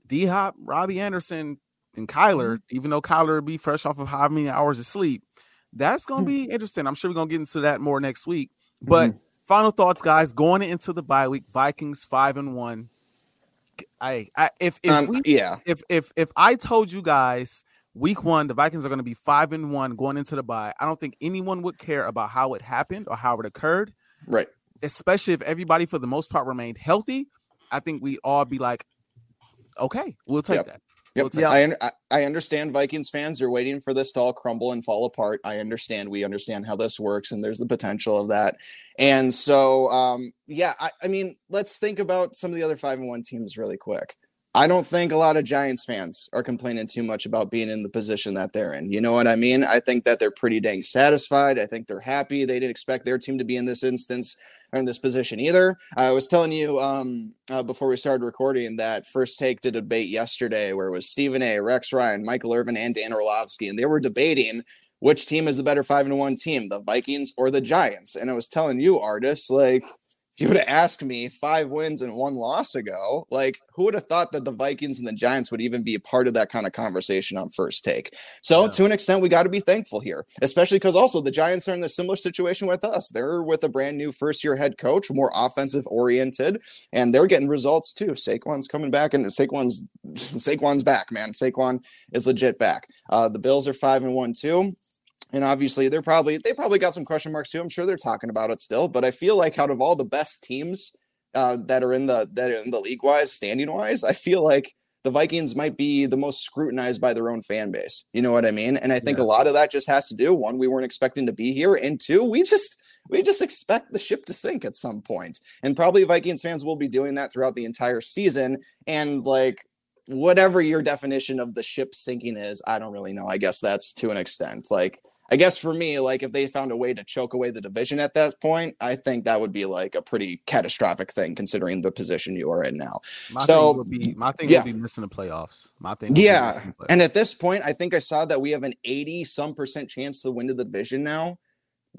D Hop, Robbie Anderson, and Kyler, mm-hmm. even though Kyler will be fresh off of how many hours of sleep, that's gonna be mm-hmm. interesting. I'm sure we're gonna get into that more next week. But mm-hmm. final thoughts, guys, going into the bye week, Vikings five and one. I, I if if um, we yeah. if if if I told you guys week one the Vikings are going to be five and one going into the bye, I don't think anyone would care about how it happened or how it occurred. Right. Especially if everybody for the most part remained healthy, I think we all be like, okay, we'll take Yep. that. Yep. We'll take Yeah. I, un- I I understand Vikings fans are waiting for this to all crumble and fall apart. I understand. We understand how this works, and there's the potential of that. And so, um, yeah, I, I mean, let's think about some of the other five and one teams really quick. I don't think a lot of Giants fans are complaining too much about being in the position that they're in. You know what I mean? I think that they're pretty dang satisfied. I think they're happy. They didn't expect their team to be in this instance or in this position either. I was telling you um, uh, before we started recording that First Take did a debate yesterday where it was Stephen A, Rex Ryan, Michael Irvin, and Dan Orlovsky, and they were debating which team is the better five and one team, the Vikings or the Giants. And I was telling you, Artis, like if you would have asked me five wins and one loss ago, like who would have thought that the Vikings and the Giants would even be a part of that kind of conversation on first take? So Yeah. to an extent, we got to be thankful here, especially because also the Giants are in a similar situation with us. They're with a brand new first year head coach, more offensive oriented, and they're getting results too. Saquon's coming back, and Saquon's [LAUGHS] Saquon's back, man. Saquon is legit back. Uh, the Bills are five and one too. And obviously, they're probably they probably got some question marks too. I'm sure they're talking about it still. But I feel like out of all the best teams uh, that are in the that are in the league wise, standing wise, I feel like the Vikings might be the most scrutinized by their own fan base. You know what I mean? And I think a lot of that just has to do one, we weren't expecting to be here, and two, we just we just expect the ship to sink at some point. And probably Vikings fans will be doing that throughout the entire season. And like whatever your definition of the ship sinking is, I don't really know. I guess that's to an extent. Like I guess for me, like if they found a way to choke away the division at that point, I think that would be like a pretty catastrophic thing considering the position you are in now. My So, thing would be my thing yeah. would be missing the playoffs. My thing, Yeah. playoffs. And at this point, I think I saw that we have an 80 some percent chance to win to the division now.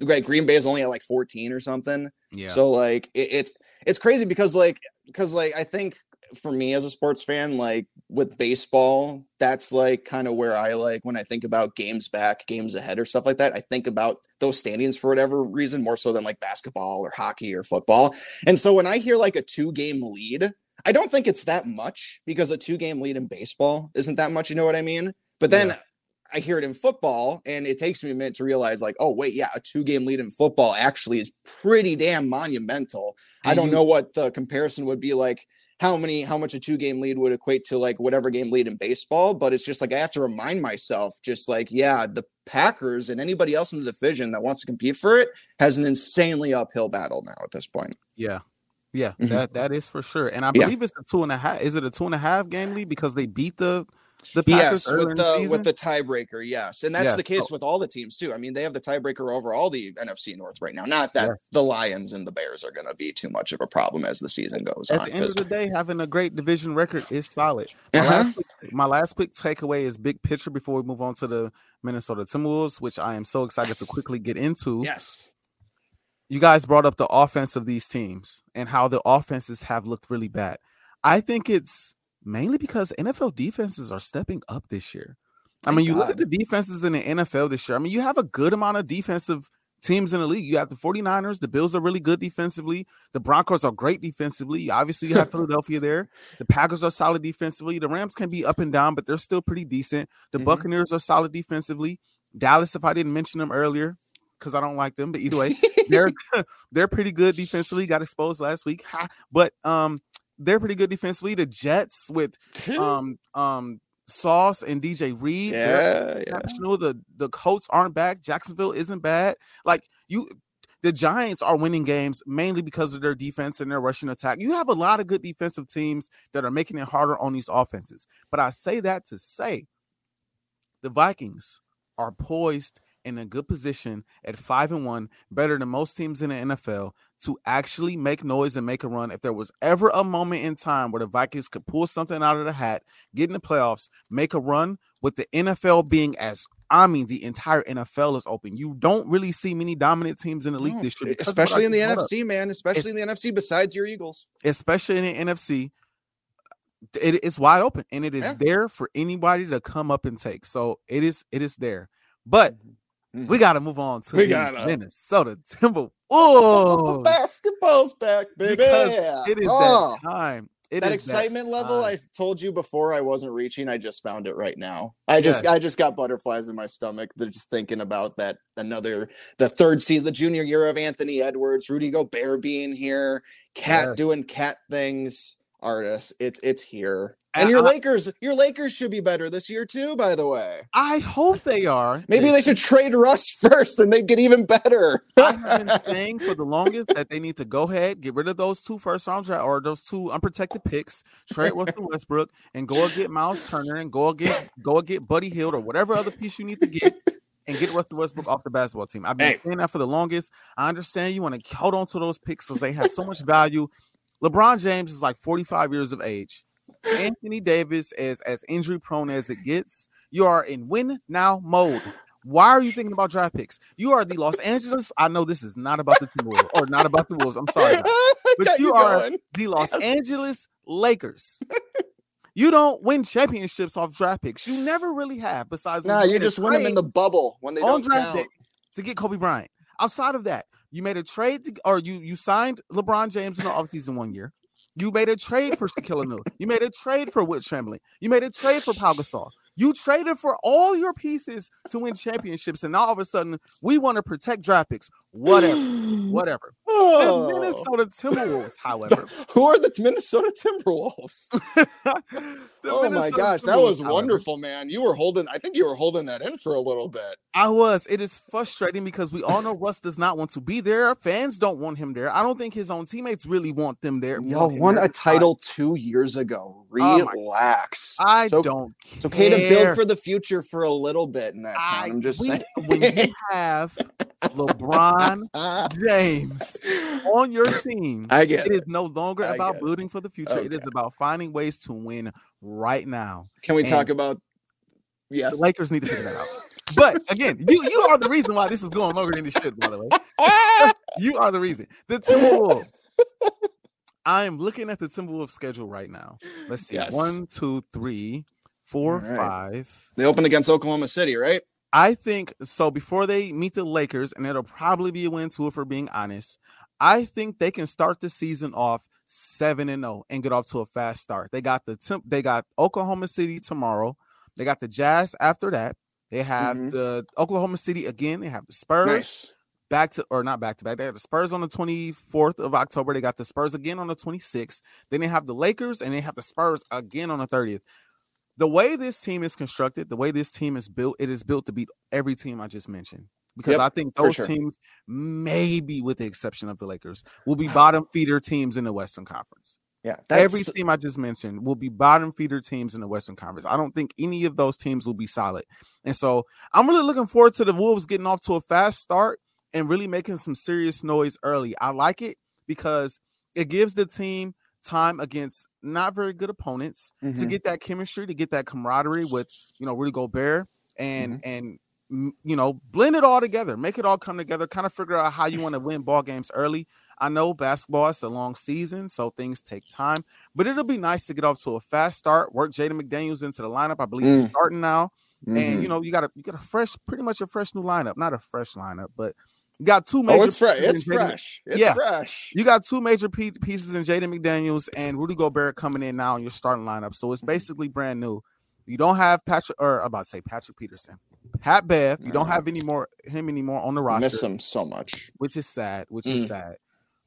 Right, Green Bay is only at like 14 or something. yeah, So like it, it's it's crazy because like because like I think for me as a sports fan, like with baseball, that's like kind of where I like when I think about games back, games ahead, or stuff like that. I think about those standings for whatever reason more so than like basketball or hockey or football. And so when I hear like a two game lead, I don't think it's that much because a two game lead in baseball isn't that much. You know what I mean? But then Yeah. I hear it in football, and it takes me a minute to realize, like, oh wait, yeah, a two game lead in football actually is pretty damn monumental. I don't you- know what the comparison would be like. How many, how much a two game lead would equate to like whatever game lead in baseball? But it's just like I have to remind myself, just like, yeah, the Packers and anybody else in the division that wants to compete for it has an insanely uphill battle now at this point. yeah, yeah. Mhm. That that is for sure. And I Yeah. believe it's a two and a half. Is it a two and a half game lead because they beat the the Packers Yes, with the, the with the tiebreaker, yes, and that's Yes, the case so- with all the teams too. I mean, they have the tiebreaker over all the NFC North right now. Not that Yes. the Lions and the Bears are going to be too much of a problem as the season goes At on. At the end of the day, having a great division record is solid. My, Uh-huh. last, my last quick takeaway is big picture before we move on to the Minnesota Timberwolves, which I am so excited to quickly get into. yes, you guys brought up the offense of these teams and how the offenses have looked really bad. I think it's mainly because NFL defenses are stepping up this year. I mean, you God. look at the defenses in the NFL this year. I mean, you have a good amount of defensive teams in the league. You have the 49ers, the Bills are really good defensively. The Broncos are great defensively. Obviously, you have [LAUGHS] Philadelphia there. The Packers are solid defensively. The Rams can be up and down, but they're still pretty decent. The mm-hmm. Buccaneers are solid defensively. Dallas, if I didn't mention them earlier, because I don't like them, but either way, they're [LAUGHS] [LAUGHS] they're pretty good defensively. Got exposed last week, but um, they're pretty good defensively. The Jets with um um Sauce and DJ Reed. Yeah, yeah. The the Colts aren't back. Jacksonville isn't bad. Like you the Giants are winning games mainly because of their defense and their rushing attack. You have a lot of good defensive teams that are making it harder on these offenses. But I say that to say the Vikings are poised in a good position at five and one, better than most teams in the NFL, to actually make noise and make a run. If there was ever a moment in time where the Vikings could pull something out of the hat, get in the playoffs, make a run, with the NFL being as I mean, the entire NFL is open. You don't really see many dominant teams in the league this year, especially in the NFC, up. man. Especially it's, in the NFC, besides your Eagles, especially in the NFC. It is wide open, and it is yeah. there for anybody to come up and take. So it is, it is there. But mm-hmm. Mm-hmm. We got to move on to we gotta. Minnesota [LAUGHS] Timberwolves. Oh, the basketball's back, baby! Because it is oh. that time. It that excitement that level I told you before I wasn't reaching. I just found it right now. I just. I just got butterflies in my stomach. They're Just thinking about that another the third season, the junior year of Anthony Edwards, Rudy Gobert being here, Cat yes. doing cat things Artis. It's it's here. And your I, Lakers, your Lakers should be better this year too, by the way. I hope they are. Maybe they, should trade Russ [LAUGHS] first and they get even better. [LAUGHS] I've [LAUGHS] been saying for the longest that they need to go ahead, get rid of those two first round or those two unprotected picks, trade Russell Westbrook, and go get Myles Turner and go get go get Buddy Hield or whatever other piece you need to get and get Russell Westbrook off the basketball team. I've been hey. saying that for the longest. I understand you want to hold on to those picks because they have so much value LeBron James is like 45 years of age. Anthony Davis is as injury prone as it gets. You are in win now mode. Why are you thinking about draft picks? You are the Los Angeles. I know this is not about the Timberwolves or not about the Wolves. I'm sorry, [LAUGHS] but you, you are the Los yes. Angeles Lakers. You don't win championships off draft picks. You never really have. Besides, nah, you just win them in the bubble when they on don't draft count. to get Kobe Bryant. Outside of that, you made a trade, to, or you you signed LeBron James in the offseason one year. You made a trade for Shaquille O'Neal. You made a trade for Wilt Chamberlain. You made a trade for Pau Gasol. You traded for all your pieces to win championships, and now all of a sudden we want to protect draft picks. Whatever, [GASPS] whatever. Oh. The Minnesota Timberwolves, [LAUGHS] however, who are the Minnesota Timberwolves? [LAUGHS] the [LAUGHS] oh Minnesota my gosh, that was wonderful, however. man. You were holding. I think you were holding that in for a little bit. I was. It is frustrating because we all know Russ does not want to be there. Fans don't want him there. I don't think his own teammates really want them there. Y'all won a title two years ago. Oh Relax. Oh I so, don't. It's okay to build for the future for a little bit in that time. I, am just we, saying. when you have LeBron [LAUGHS] James on your team, I get it, it is no longer I about building for the future. Okay. It is about finding ways to win right now. Can we and talk about? Yes, the Lakers need to figure that out. But again, you you are the reason why this is going longer than it should. By the way, [LAUGHS] you are the reason. The Timberwolves. I am looking at the Timberwolves schedule right now. Let's see. Yes. One, two, three, four, right. five. They open against Oklahoma City, right? I think so. Before they meet the Lakers, and it'll probably be a win too, if we're being honest. I think they can start the season off seven and zero oh and get off to a fast start. They got the temp, they got Oklahoma City tomorrow. They got the Jazz after that. They have mm-hmm. the Oklahoma City again. They have the Spurs. Nice. Back to or not back to back. They have the Spurs on the 24th of October. They got the Spurs again on the 26th. Then they have the Lakers and they have the Spurs again on the 30th the way this team is constructed, the way this team is built, it is built to beat every team I just mentioned. Because yep, I think those sure. teams, maybe with the exception of the Lakers, will be [SIGHS] bottom feeder teams in the Western Conference. Yeah, every team I just mentioned will be bottom feeder teams in the Western Conference. I don't think any of those teams will be solid, and so I'm really looking forward to the Wolves getting off to a fast start and really making some serious noise early. I like it because it gives the team time against not very good opponents mm-hmm. to get that chemistry, to get that camaraderie with you know Rudy Gobert and mm-hmm. and you know, blend it all together, make it all come together, kind of figure out how you want to win ball games early. I know basketball is a long season, so things take time, but it'll be nice to get off to a fast start. Work Jaden McDaniels into the lineup. I believe mm. he's starting now, mm-hmm. and you know you got a you got a fresh, pretty much a fresh new lineup. Not a fresh lineup, but you got two major. Oh, it's fresh. It's fresh. It's yeah. fresh. You got two major pieces in Jaden McDaniels and Rudy Gobert coming in now in your starting lineup, so it's mm-hmm. basically brand new. You don't have Patrick, or I'm about to say Patrick Peterson, Pat Bev. You don't have any more him anymore on the roster. Miss him so much, which is sad. Which mm. is sad.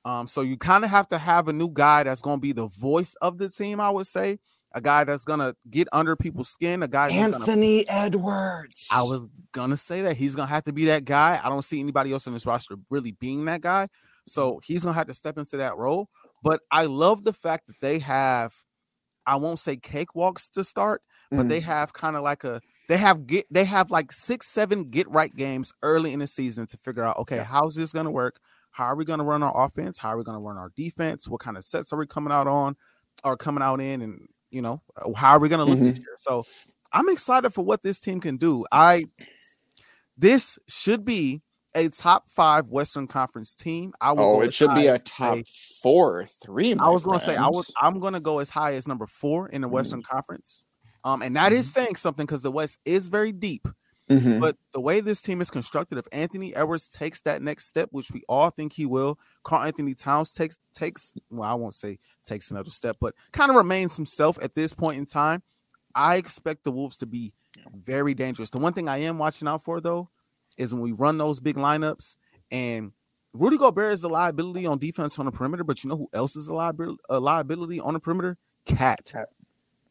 Um, so you kind of have to have a new guy that's going to be the voice of the team. I would say a guy that's gonna get under people's skin. A guy Anthony gonna, Edwards. I was gonna say that he's gonna have to be that guy. I don't see anybody else in this roster really being that guy. So he's gonna have to step into that role. But I love the fact that they have, I won't say cakewalks to start, but mm. they have kind of like a they have get they have like six, seven get right games early in the season to figure out, okay, how's this gonna work? How are we gonna run our offense? How are we gonna run our defense? What kind of sets are we coming out on or coming out in? And you know, how are we gonna look mm-hmm. this year? So I'm excited for what this team can do. I this should be a top five Western Conference team. I would oh, it should be a top four, three. I was going to say I was. I'm going to go as high as number four in the Western mm. Conference. Um, and that is mm-hmm. saying something because the West is very deep. Mm-hmm. But the way this team is constructed, if Anthony Edwards takes that next step, which we all think he will, Karl-Anthony Towns takes takes well, I won't say takes another step, but kind of remains himself at this point in time. I expect the Wolves to be very dangerous. The one thing I am watching out for though is when we run those big lineups and Rudy Gobert is a liability on defense on the perimeter, but you know who else is a liability, a liability on the perimeter? Cat.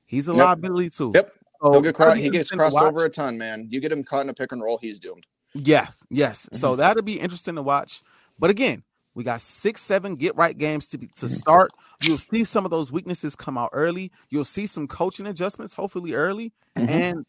He's a yep. liability too. Yep. So get cro- he gets crossed over a ton, man. You get him caught in a pick and roll, he's doomed. Yes, yes. Mm-hmm. So that'll be interesting to watch. But again, we got six, seven get right games to be to start. You'll see some of those weaknesses come out early. You'll see some coaching adjustments, hopefully early, mm-hmm. and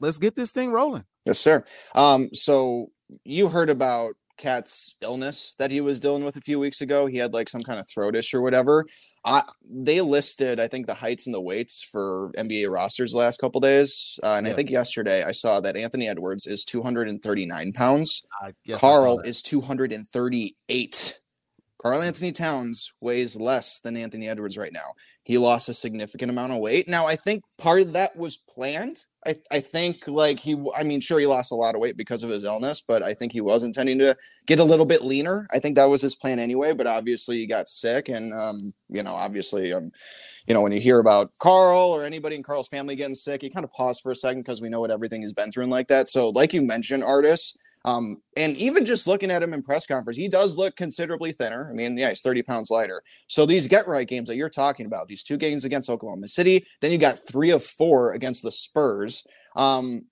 let's get this thing rolling. Yes, sir. Um, so you heard about Cat's illness that he was dealing with a few weeks ago. He had like some kind of throat issue or whatever. I, they listed, I think, the heights and the weights for NBA rosters the last couple days, uh, and yeah. I think yesterday I saw that Anthony Edwards is 239 pounds. Uh, yes, Karl is 238. Karl-Anthony Towns weighs less than Anthony Edwards right now. He lost a significant amount of weight. Now, I think part of that was planned. I, I think, like, he, I mean, sure, he lost a lot of weight because of his illness, but I think he was intending to get a little bit leaner. I think that was his plan anyway, but obviously he got sick. And, um, you know, obviously, um, you know, when you hear about Karl or anybody in Karl's family getting sick, you kind of pause for a second because we know what everything he's been through and like that. So, like you mentioned, Artis, um, and even just looking at him in press conference, he does look considerably thinner. I mean, yeah, he's 30 pounds lighter. So these get right games that you're talking about, these two games against Oklahoma City, then you got three of four against the Spurs. Um,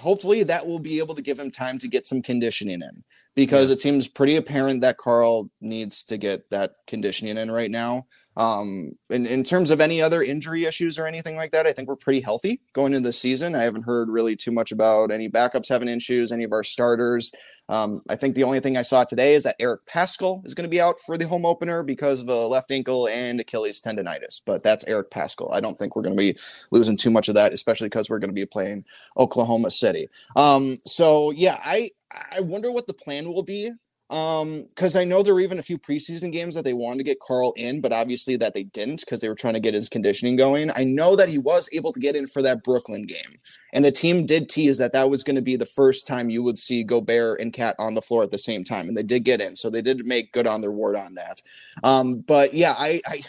hopefully that will be able to give him time to get some conditioning in because yeah. it seems pretty apparent that Karl needs to get that conditioning in right now. Um, in, in terms of any other injury issues or anything like that, I think we're pretty healthy going into the season. I haven't heard really too much about any backups having issues, any of our starters. Um, I think the only thing I saw today is that Eric Paschall is going to be out for the home opener because of a left ankle and Achilles tendonitis. But that's Eric Paschall. I don't think we're going to be losing too much of that, especially because we're going to be playing Oklahoma City. Um, so yeah, I I wonder what the plan will be um, because I know there were even a few preseason games that they wanted to get Karl in, but obviously that they didn't because they were trying to get his conditioning going. I know that he was able to get in for that Brooklyn game, and the team did tease that that was going to be the first time you would see Gobert and Cat on the floor at the same time, and they did get in, so they did make good on their word on that. Um, but yeah, I, I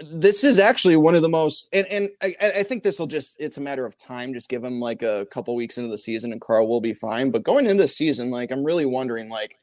this is actually one of the most and, and I, I think this will just it's a matter of time just give him like a couple weeks into the season and Karl will be fine but going into the season like i'm really wondering like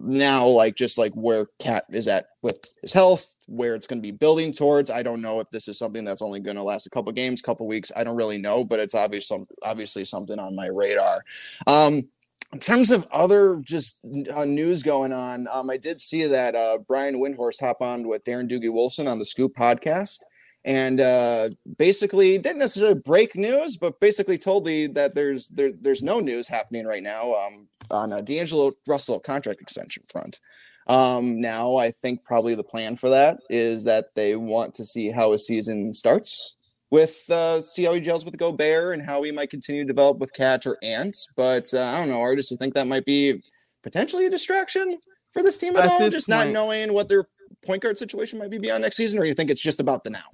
now like just like where cat is at with his health where it's going to be building towards. I don't know if this is something that's only going to last a couple games couple weeks i don't really know but it's obviously obviously something on my radar. Um in terms of other just uh, news going on um i did see that uh brian windhorst hop on with darren doogie wolfson on the scoop podcast and uh, basically didn't necessarily break news, but basically told me that there's there, there's no news happening right now um, on a D'Angelo Russell contract extension front. Um, now, I think probably the plan for that is that they want to see how a season starts with uh, see how he gels with Gobert and how he might continue to develop with Cat or Ant. But uh, I don't know, Artis. You think that might be potentially a distraction for this team at, at all? Just point, not knowing what their point guard situation might be beyond next season, or you think it's just about the now?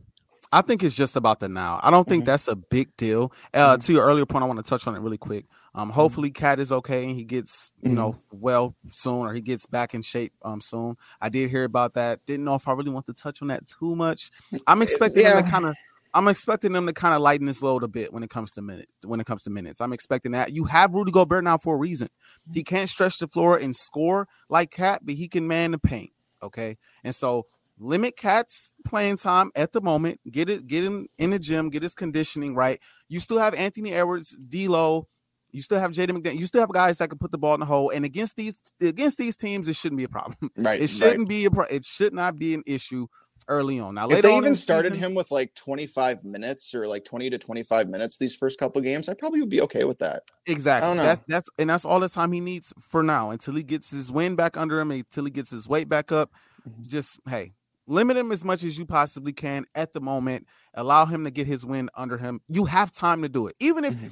I think it's just about the now. I don't think mm-hmm. that's a big deal. Uh, mm-hmm. To your earlier point, I want to touch on it really quick. Um, mm-hmm. hopefully, Cat is okay and he gets you know mm-hmm. well soon, or he gets back in shape um soon. I did hear about that. Didn't know if I really want to touch on that too much. I'm expecting yeah. to kind of I'm expecting them to kind of lighten this load a bit when it comes to minute when it comes to minutes. I'm expecting that. You have Rudy Gobert now for a reason. He can't stretch the floor and score like Cat, but he can man the paint. Okay. And so limit Cat's playing time at the moment. Get it, get him in the gym, get his conditioning right. You still have Anthony Edwards, D'Lo. You still have Jaden McDaniel. You still have guys that can put the ball in the hole. And against these against these teams, it shouldn't be a problem. [LAUGHS] Right. It shouldn't right. be a. Pro- it should not be an issue early on. Now, if they even started season, him with like 25 minutes or like 20 to 25 minutes these first couple games, I probably would be okay with that. Exactly. That's that's and that's all the time he needs for now until he gets his wind back under him, until he gets his weight back up. Mm-hmm. Just hey, limit him as much as you possibly can at the moment. Allow him to get his win under him. You have time to do it, even if. Mm-hmm.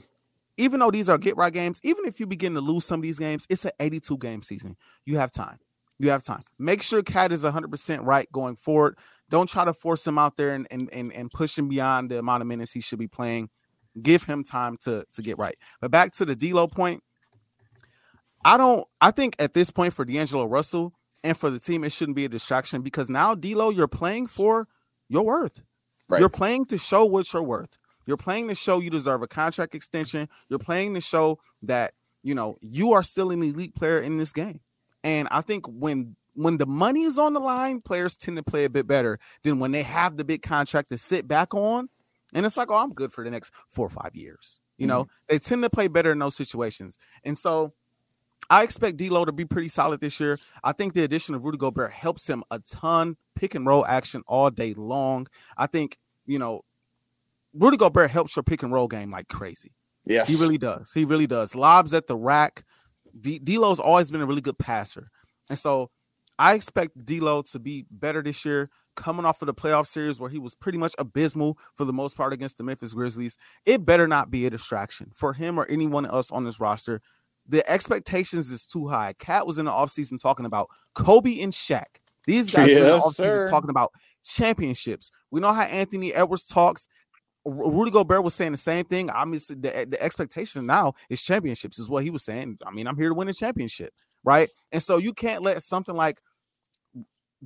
Even though these are get right games, even if you begin to lose some of these games, it's an 82 game season. You have time. You have time. Make sure Cat is 100% right going forward. Don't try to force him out there and, and, and, and push him beyond the amount of minutes he should be playing. Give him time to, to get right. But back to the D'Lo point, I don't. I think at this point for D'Angelo Russell and for the team, it shouldn't be a distraction because now D'Lo, you're playing for your worth. Right. You're playing to show what you're worth. You're playing to show you deserve a contract extension. You're playing to show that you know you are still an elite player in this game. And I think when when the money is on the line, players tend to play a bit better than when they have the big contract to sit back on. And it's like, oh, I'm good for the next four or five years. You know, mm-hmm. they tend to play better in those situations. And so I expect D'Lo to be pretty solid this year. I think the addition of Rudy Gobert helps him a ton, pick and roll action all day long. I think, you know, Rudy Gobert helps your pick and roll game like crazy. Yes. He really does. He really does. Lobs at the rack. D- D'Lo's always been a really good passer. And so I expect D'Lo to be better this year, coming off of the playoff series where he was pretty much abysmal for the most part against the Memphis Grizzlies. It better not be a distraction for him or anyone else on this roster. The expectations is too high. Cat was in the offseason talking about Kobe and Shaq. These guys yes, are in the offseason talking about championships. We know how Anthony Edwards talks. Rudy Gobert was saying the same thing. I mean, the, the expectation now is championships, is what he was saying. I mean, I'm here to win a championship right? And so you can't let something like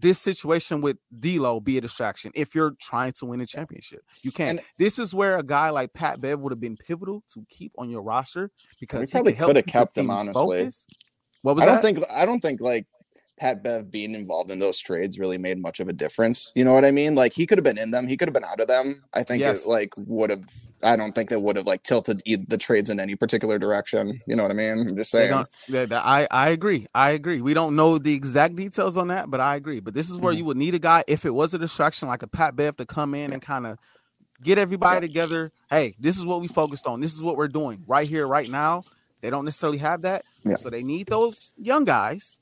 this situation with D'Lo be a distraction if you're trying to win a championship. You can't. And, this is where a guy like Pat Bev would have been pivotal to keep on your roster because he probably could have kept them honestly. Focus. What was I that? don't think I don't think like Pat Bev being involved in those trades really made much of a difference. You know what I mean? Like he could have been in them, he could have been out of them. I think yes. it like would have. I don't think that would have like tilted the trades in any particular direction. You know what I mean? I'm just saying. Yeah, I I agree. I agree. We don't know the exact details on that, but I agree. But this is where mm-hmm. you would need a guy if it was a distraction like a Pat Bev to come in yeah. and kind of get everybody yeah. together. Hey, this is what we focused on. This is what we're doing right here, right now. They don't necessarily have that, yeah. so they need those young guys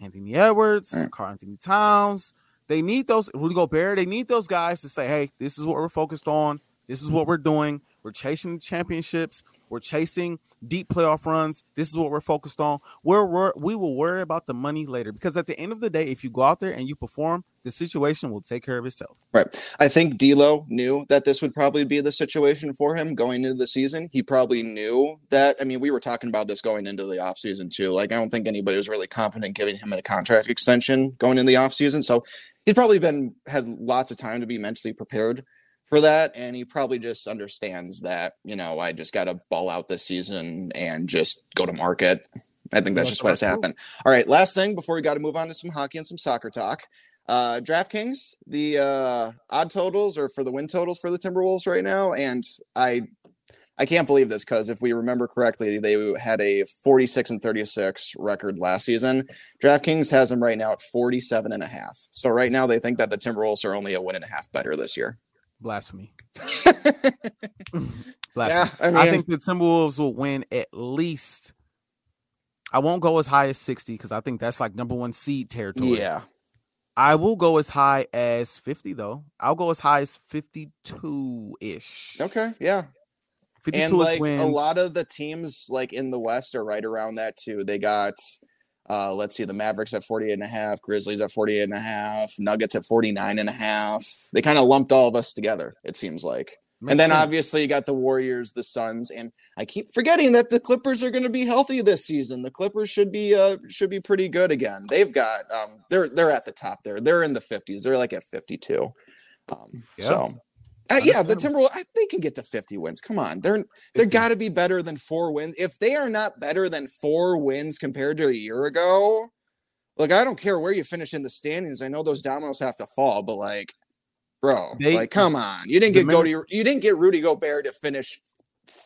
Anthony Edwards, right. Karl-Anthony Towns. They need those Rudy Gobert. They need those guys to say, "Hey, this is what we're focused on. This is what we're doing. We're chasing championships. We're chasing deep playoff runs. This is what we're focused on. We're, we're we will worry about the money later because at the end of the day, if you go out there and you perform, the situation will take care of itself. Right. I think D'Lo knew that this would probably be the situation for him going into the season. He probably knew that. I mean, we were talking about this going into the offseason too. Like, I don't think anybody was really confident giving him a contract extension going in the offseason. So he's probably been had lots of time to be mentally prepared for that and he probably just understands that you know i just got to ball out this season and just go to market i think that's, that's just what's happened all right last thing before we got to move on to some hockey and some soccer talk uh draftkings the uh odd totals or for the win totals for the timberwolves right now and i I can't believe this because if we remember correctly, they had a 46 and 36 record last season. DraftKings has them right now at 47 and a half. So right now they think that the Timberwolves are only a win and a half better this year. Blasphemy. [LAUGHS] Blasphemy. Yeah, I, mean, I think the Timberwolves will win at least. I won't go as high as 60 because I think that's like number one seed territory. Yeah. I will go as high as 50 though. I'll go as high as 52 ish. Okay, yeah. 52 and like wins. a lot of the teams like in the West are right around that too. They got uh let's see, the Mavericks at 48 and a half, Grizzlies at 48 and a half, Nuggets at 49 and a half. They kind of lumped all of us together, it seems like. Makes and then sense. obviously you got the Warriors, the Suns, and I keep forgetting that the Clippers are going to be healthy this season. The Clippers should be uh should be pretty good again. They've got um they're they're at the top there. They're in the 50s. They're like at 52. Um Yeah. so uh, yeah, the. Timberwolves I, they can get to 50 wins. Come on. They're they're got to be better than 4 wins. If they are not better than 4 wins compared to a year ago, like I don't care where you finish in the standings. I know those dominoes have to fall, but like bro, They- like come on. You didn't get go you didn't get Rudy Gobert to finish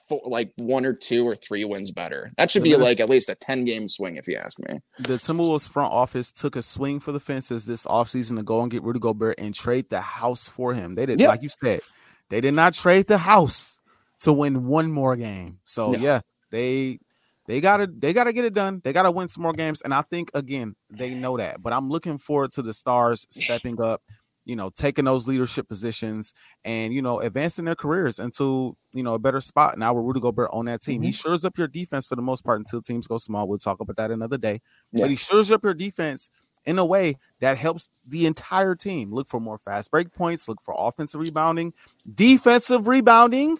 four, like one or two or three wins better. That should be like at least a 10 game swing if you ask me. the Timberwolves front office took a swing for the fences this offseason to go and get Rudy Gobert and trade the house for him. They did, Yep. like you said, they did not trade the house to win one more game. So No. yeah, they they gotta they gotta get it done. They gotta win some more games. And I think again, they know that. But I'm looking forward to the stars [LAUGHS] stepping up, you know, taking those leadership positions and you know, advancing their careers into you know a better spot now with Rudy Gobert on that team. He Mm-hmm. shores up your defense for the most part until teams go small. We'll talk about that another day Yeah. but he shores up your defense in a way that helps the entire team. Look for more fast break points, look for offensive rebounding, defensive rebounding.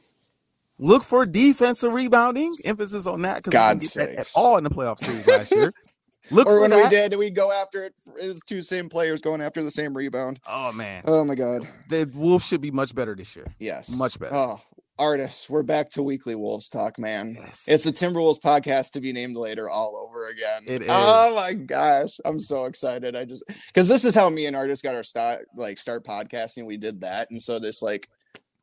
Look for defensive rebounding. Emphasis on that because we didn't get that at all in the playoff series last year. [LAUGHS] Look Or when that. we did, we go after it. It was two same players going after the same rebound. Oh man, Oh my god. the Wolves should be much better this year. Yes. Much better. Oh, Artis, we're back to weekly Wolves talk, man. Yes. It's the Timberwolves podcast to be named later all over again. It is. Oh my gosh, I'm so excited. I just because this is how me and Artis got our start like start podcasting. We did that, and so this like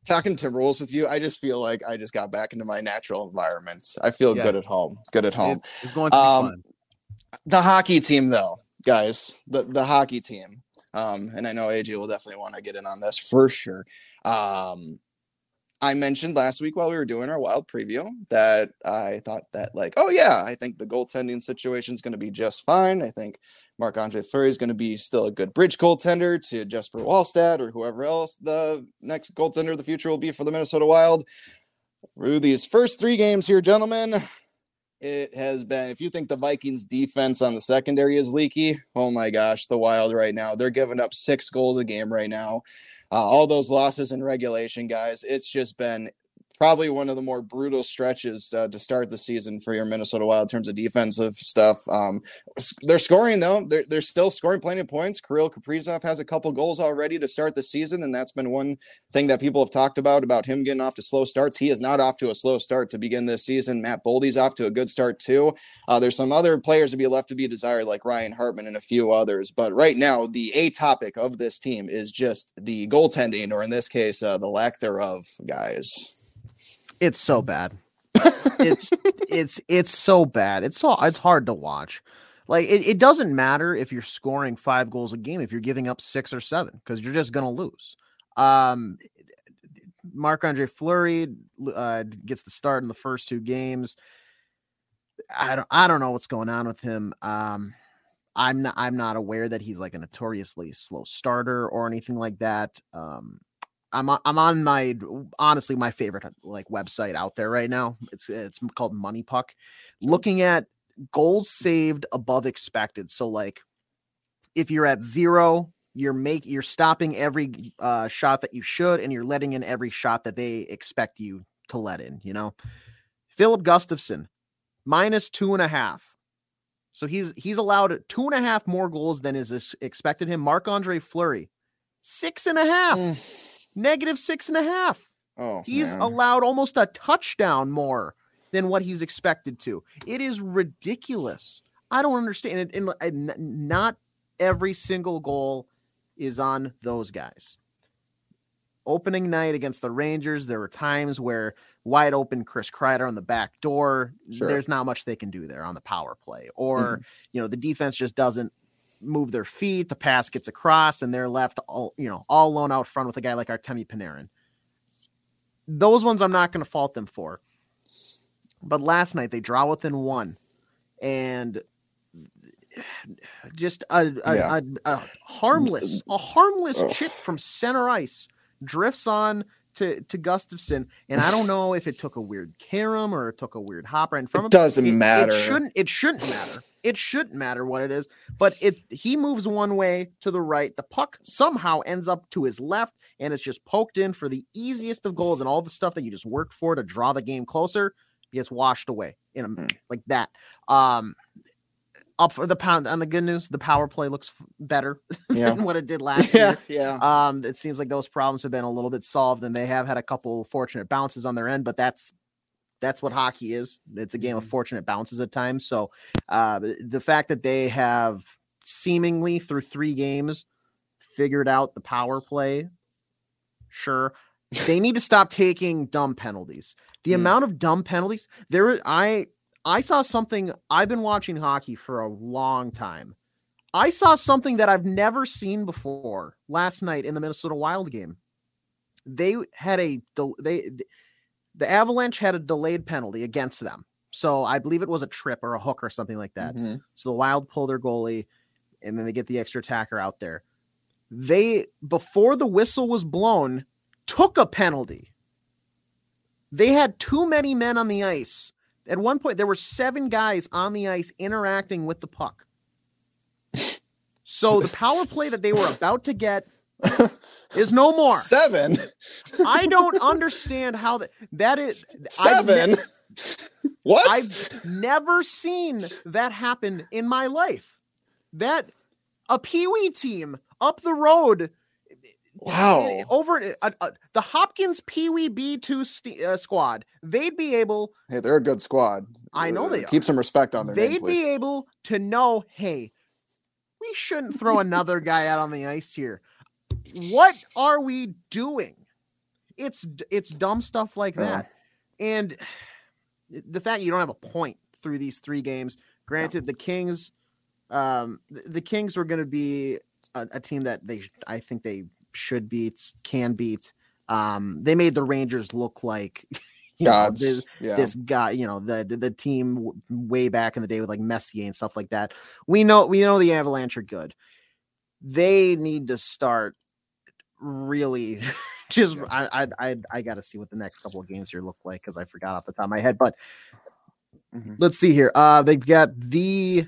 talking Timberwolves with you, I just feel like I just got back into my natural environments. I feel Yeah. good at home. Good at home. It's, it's going to be Um, fun. The hockey team, though, guys, the the hockey team. Um, and I know AJ will definitely want to get in on this for sure. Um, I mentioned last week while we were doing our wild preview that I thought that like, oh yeah, I think the goaltending situation is going to be just fine. I think Marc Andre Fleury is going to be still a good bridge goaltender to Jesper Wallstedt or whoever else the next goaltender of the future will be for the Minnesota Wild. Through these first three games here, gentlemen, it has been. If you think the Vikings defense on the secondary is leaky, oh my gosh, the Wild right now they're giving up six goals a game right now. Uh, all those losses in regulation, guys. It's just been probably one of the more brutal stretches uh, to start the season for your Minnesota Wild in terms of defensive stuff. Um, they're scoring though; they're they're still scoring plenty of points. Kirill Kaprizov has a couple goals already to start the season, and that's been one thing that people have talked about about him getting off to slow starts. He is not off to a slow start to begin this season. Matt Boldy's off to a good start too. Uh, there's some other players to be left to be desired, like Ryan Hartman and a few others. But right now, the a topic of this team is just the goaltending, or in this case, uh, the lack thereof, guys. It's so bad. [LAUGHS] it's it's it's so bad. It's so it's hard to watch. Like it, it doesn't matter if you're scoring five goals a game if you're giving up six or seven because you're just gonna lose. Um, Marc Andre Fleury uh, gets the start in the first two games. I don't I don't know what's going on with him. Um, I'm not I'm not aware that he's like a notoriously slow starter or anything like that. Um, I'm on, I'm on my honestly my favorite like website out there right now. It's it's called Money Puck. Looking at goals saved above expected. So like if you're at zero, you're make you're stopping every uh, shot that you should, and you're letting in every shot that they expect you to let in. You know, Filip Gustavsson minus two and a half. So he's he's allowed two and a half more goals than is expected him. Marc Andre Fleury, six and a half eh. negative six and a half. Oh, He's man. allowed almost a touchdown more than what he's expected to. It is ridiculous. I don't understand it. And, not every single goal is on those guys. Opening night against the Rangers, there were times where wide open Chris Kreider on the back door. Sure. There's not much they can do there on the power play, or mm-hmm. you know the defense just doesn't move their feet. The pass gets across, and they're left all you know all alone out front with a guy like Artemi Panarin. Those ones I'm not going to fault them for. But last night they draw within one, and just a a, Yeah. a, a harmless a harmless chip from center ice drifts on to to Gustavsson, and I don't [SIGHS] know if it took a weird carom or it took a weird hop And from. It doesn't It- matter. It shouldn't. It shouldn't matter. It shouldn't matter what it is. But it he moves one way to the right. The puck somehow ends up to his left, and it's just poked in for the easiest of goals, and all the stuff that you just worked for to draw the game closer gets washed away in a, Hmm. like that. Um, up for the pound. On the good news, the power play looks better [LAUGHS] Yeah. than what it did [LAUGHS] last yeah, year. yeah. Um, it seems like those problems have been a little bit solved, and they have had a couple fortunate bounces on their end, but that's that's what hockey is. It's a game of Mhm. fortunate bounces at times. So uh, the- the fact that they have seemingly through three games figured out the power play, sure. They need to stop taking dumb penalties. The Mm. amount of dumb penalties there, I I saw something. I've been watching hockey for a long time. I saw something that I've never seen before last night in the Minnesota Wild game. They had a they the Avalanche had a delayed penalty against them. So I believe it was a trip or a hook or something like that. Mhm. So the Wild pull their goalie and then they get the extra attacker out there. They before the whistle was blown took a penalty. They had too many men on the ice. At one point there were 7 guys on the ice interacting with the puck. So the power play that they were about to get [LAUGHS] is no more. Seven. I don't understand how that that is I've ne- Seven. what? I've never seen that happen in my life. That a Pee Wee team up the road. Wow. Over uh, uh, the Hopkins Pee Wee B2 st- uh, squad, they'd be able, hey, they're a good squad. I know Uh, they Keep some respect on their they'd name, be able to know, hey, we shouldn't throw another guy out on the ice here. What [LAUGHS] are we doing? It's it's dumb stuff like Yeah. that. And the fact you don't have a point through these three games. Granted, the Kings, um, th- the Kings were going to be a, a team that they, I think they should beat, can beat. Um, they made the Rangers look like [LAUGHS] you know, this, yeah. this guy, you know, the the team way back in the day with like Messier and stuff like that. We know we know the Avalanche are good. They need to start really [LAUGHS] just Yeah. I I I, I got to see what the next couple of games here look like because I forgot off the top of my head. But Mhm. let's see here. Uh, they've got the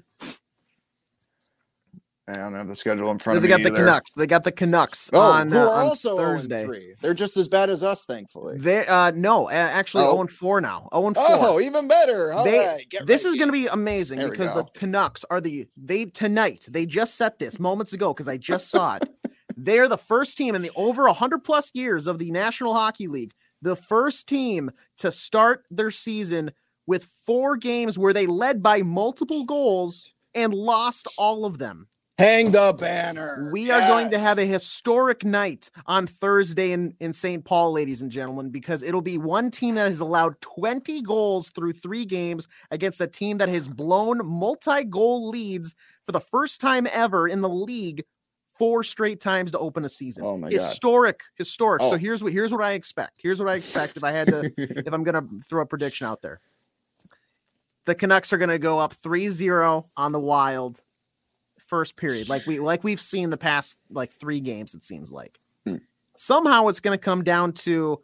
I don't have the schedule in front they of got the either. Canucks. They got the Canucks Oh, on, who uh, are on also Thursday. 0 They're just as bad as us, thankfully. They uh no, a- actually Oh. 0 and 4 now. 0 and 4. Oh, even better. All They- right, get this right, is going to be amazing There because the. Canucks are the they tonight. They just set this moments ago because I just saw it. [LAUGHS] They're the first team in the over 100 plus years of the National Hockey League, the first team to start their season with four games where they led by multiple goals and lost all of them. Hang the banner. We are going to have a historic night on Thursday in, in St. Paul, ladies and gentlemen, because it'll be one team that has allowed 20 goals through three games against a team that has blown multi goal leads for the first time ever in the league four straight times to open a season. Oh my God. historic, historic. So Oh. here's what here's what I expect. Here's what I expect if I had to if I'm gonna throw a prediction out there. The Canucks are gonna go up 3-0 on the wild first period, like we like we've seen the past like three games, it seems like. Hmm. Somehow it's gonna come down to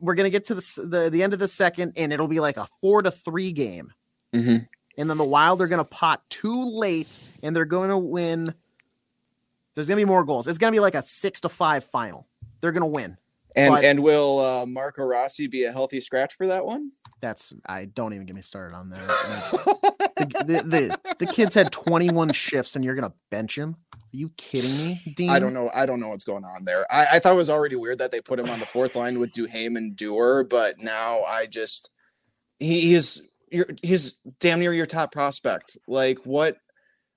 we're gonna get to the, the the end of the second, and it'll be like a four to three game. Mhm. And then the Wild are gonna pot too late, and they're going to win. There's gonna be more goals. It's gonna be like a six to five final. They're gonna win. And but- and will uh, Marco Rossi be a healthy scratch for that one? That's I don't even get me started on that. [LAUGHS] the, the, the, the kid's had 21 shifts and you're gonna bench him? Are you kidding me, Dean? I don't know. I don't know what's going on there. I, I thought it was already weird that they put him on the fourth line with Duhaime and Dewar, but now I just he, he's you're, he's damn near your top prospect. Like what?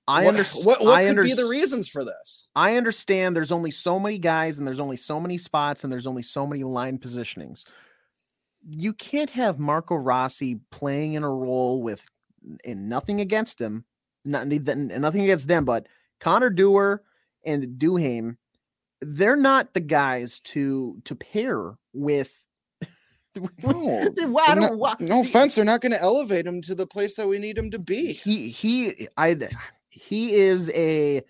I what, understand. What, what I could be the reasons for this? I understand there's only so many guys and there's only so many spots and there's only so many line positionings. You can't have Marco Rossi playing in a role with and nothing against him, not, nothing against them, but Connor Dewar and Duhaime, they're not the guys to to pair with. [LAUGHS] No, Well, I they're don't- no offense, they're not going to elevate him to the place that we need him to be. he he I he is a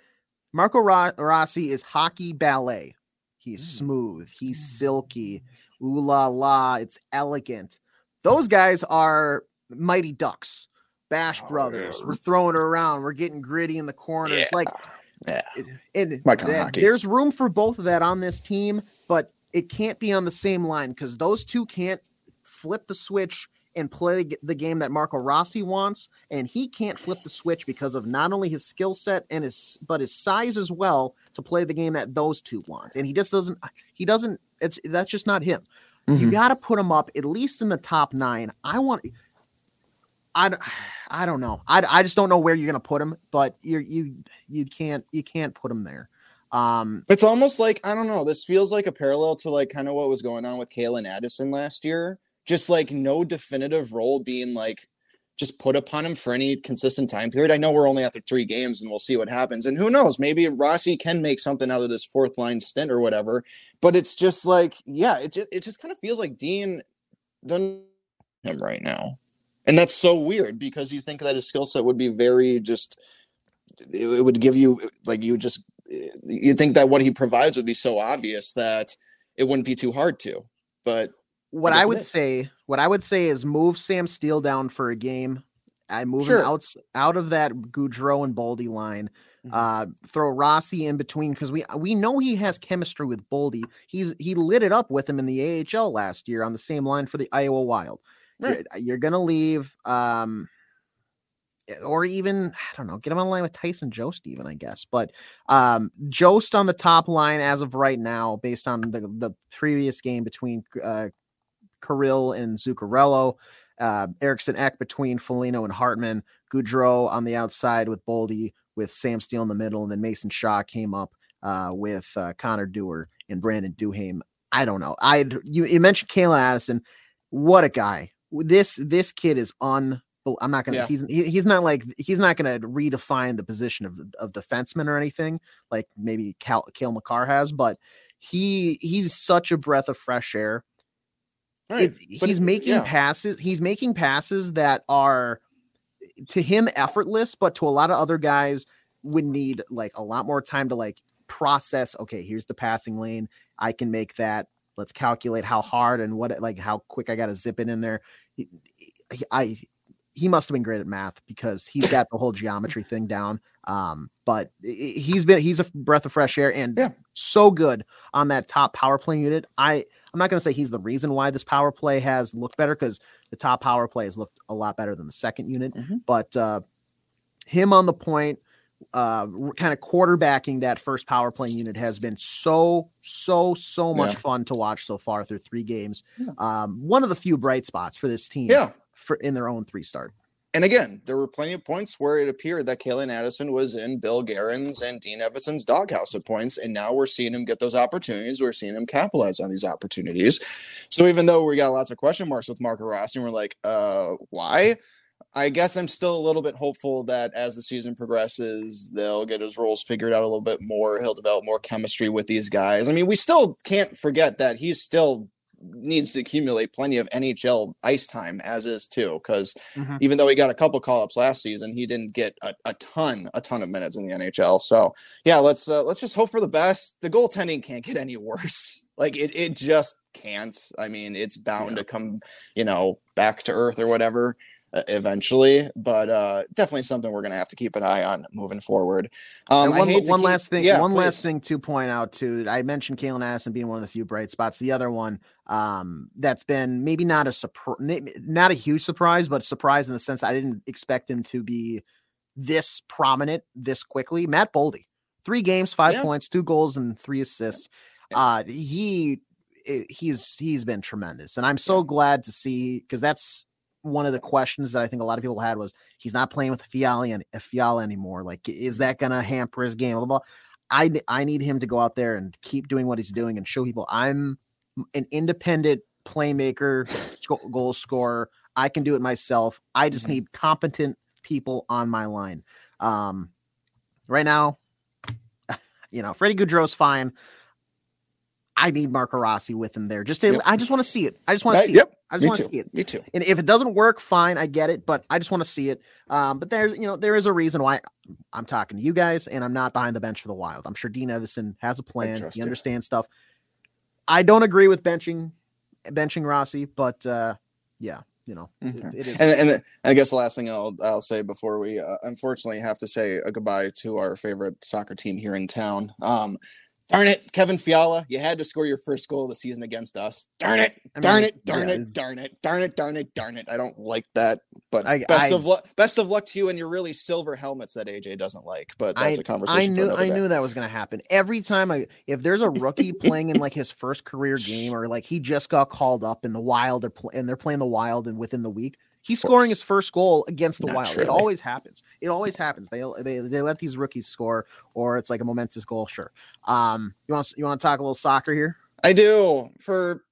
Marco Rossi is hockey ballet. He's mm. smooth. He's mm. silky. Ooh la la. It's elegant. Those guys are mighty ducks, Bash oh, Brothers. Yeah. We're throwing it around. We're getting gritty in the corners. Yeah. Like, yeah. And that, there's room for both of that on this team, but it can't be on the same line because those two can't flip the switch and play the game that Marco Rossi wants, and he can't flip the switch because of not only his skill set and his but his size as well to play the game that those two want. And he just doesn't. He doesn't. It's that's just not him. Mm-hmm. You got to put him up at least in the top nine. I want. I, I don't know. I, I just don't know where you're gonna put him, but you you you can't you can't put him there. Um, it's almost like I don't know. This feels like a parallel to like kind of what was going on with Calen Addison last year. Just like no definitive role being like just put upon him for any consistent time period. I know we're only after three games and we'll see what happens. And who knows, maybe Rossi can make something out of this fourth line stint or whatever. But it's just like, yeah, it just it just kind of feels like Dean done him right now. And that's so weird because you think that his skill set would be very just it, would give you like you just you think that what he provides would be so obvious that it wouldn't be too hard to. But what I would it? say, what I would say is move Sam Steel down for a game. I move sure. him out out of that Gaudreau and Boldy line. Mm-hmm. Uh, throw Rossi in between because we we know he has chemistry with Boldy. He's he lit it up with him in the AHL last year on the same line for the Iowa Wild. Right. You're, you're, gonna leave, um, or even I don't know, get him on line with Tyson Jost, even I guess. But um, Jost on the top line as of right now, based on the the previous game between uh, Kirill and Zuccarello. Uh, Eriksson Ek between Foligno and Hartman, Gaudreau on the outside with Boldy, with Sam Steel in the middle, and then Mason Shaw came up uh, with uh, Connor Dewar and Brandon Duhaime. I don't know. I you, you mentioned Calen Addison. What a guy! This this kid is un. I'm not gonna. Yeah. He's he, he's not like he's not gonna redefine the position of of defenseman or anything like maybe Cal, Cale Makar has, but he he's such a breath of fresh air Right. It, he's making yeah. passes. He's making passes that are to him effortless, but to a lot of other guys would need like a lot more time to like process. Okay, here's the passing lane. I can make that. Let's calculate how hard and what like how quick I got to zip it in there. He, I he must have been great at math because he's got the whole geometry thing down. Um, but he's been he's a breath of fresh air and yeah. so good on that top power play unit. I I'm not going to say he's the reason why this power play has looked better because the top power play has looked a lot better than the second unit. Mm-hmm. But uh, him on the point, uh, kind of quarterbacking that first power play unit has been so so so much yeah. fun to watch so far through three games. Yeah. Um, one of the few bright spots for this team. Yeah. For in their own three start and again, there were plenty of points where it appeared that Calen Addison was in Bill Guerin's and Dean Evason's doghouse at points, and now we're seeing him get those opportunities. We're seeing him capitalize on these opportunities. So even though we got lots of question marks with Marco Rossi, and we're like, uh, why? I guess I'm still a little bit hopeful that as the season progresses, they'll get his roles figured out a little bit more. He'll develop more chemistry with these guys. I mean, we still can't forget that he still needs to accumulate plenty of NHL ice time as is too. Because mm-hmm. even though he got a couple call ups last season, he didn't get a, a, ton, a ton of minutes in the NHL. So yeah, let's uh, let's just hope for the best. The goaltending can't get any [LAUGHS] worse. Like it, it just can't. I mean, it's bound yeah. to come, you know, back to earth or whatever eventually, but uh, definitely something we're going to have to keep an eye on moving forward. Um, one, one keep, last thing, yeah, one please. last thing to point out too. I mentioned Calen Addison being one of the few bright spots. The other one um, that's been maybe not a surprise, not a huge surprise, but surprise in the sense I didn't expect him to be this prominent this quickly. Matt Boldy, three games, five yeah. points, two goals, and three assists. Uh, he eh, he's he's been tremendous, and I'm so glad to see because that's one of the questions that I think a lot of people had was he's not playing with Fiala and Fiala anymore. Like, is that going to hamper his game? Blah, blah, blah. I I need him to go out there and keep doing what he's doing and show people I'm an independent playmaker, goal scorer. I can do it myself. I just mm-hmm. need competent people on my line. Um, right now, [LAUGHS] you know, Freddie Gaudreau's fine. I need Marco Rossi with him there. Just to, yep. I just want to see it. I just want to see yep. it. I just want to see it. Me too. And if it doesn't work, fine, I get it, but I just want to see it. Um, but there's, you know, there is a reason why I'm talking to you guys and I'm not behind the bench for the Wild. I'm sure Dean Evason has a plan. He understands stuff. I don't agree with benching benching Rossi, but uh, yeah, you know, it- it is. And, and, and I guess the last thing I'll I'll say before we uh, unfortunately have to say a goodbye to our favorite soccer team here in town. Um, darn it, Kevin Fiala, you had to score your first goal of the season against us. Darn it, I darn mean, it, darn yeah. it, darn it, darn it, darn it, darn it. I don't like that, but I- best I- of luck. Best of luck to you and your really silver helmets that AJ doesn't like. But that's I, a conversation. I knew I day. knew that was going to happen. Every time I if there's a rookie playing in like his first career game or like he just got called up in the Wild or pl- and they're playing the Wild and within the week he's scoring his first goal against the Wild. It always happens. It always happens. They they they let these rookies score or it's like a momentous goal. Sure. Um, you want you want to talk a little soccer here? I do for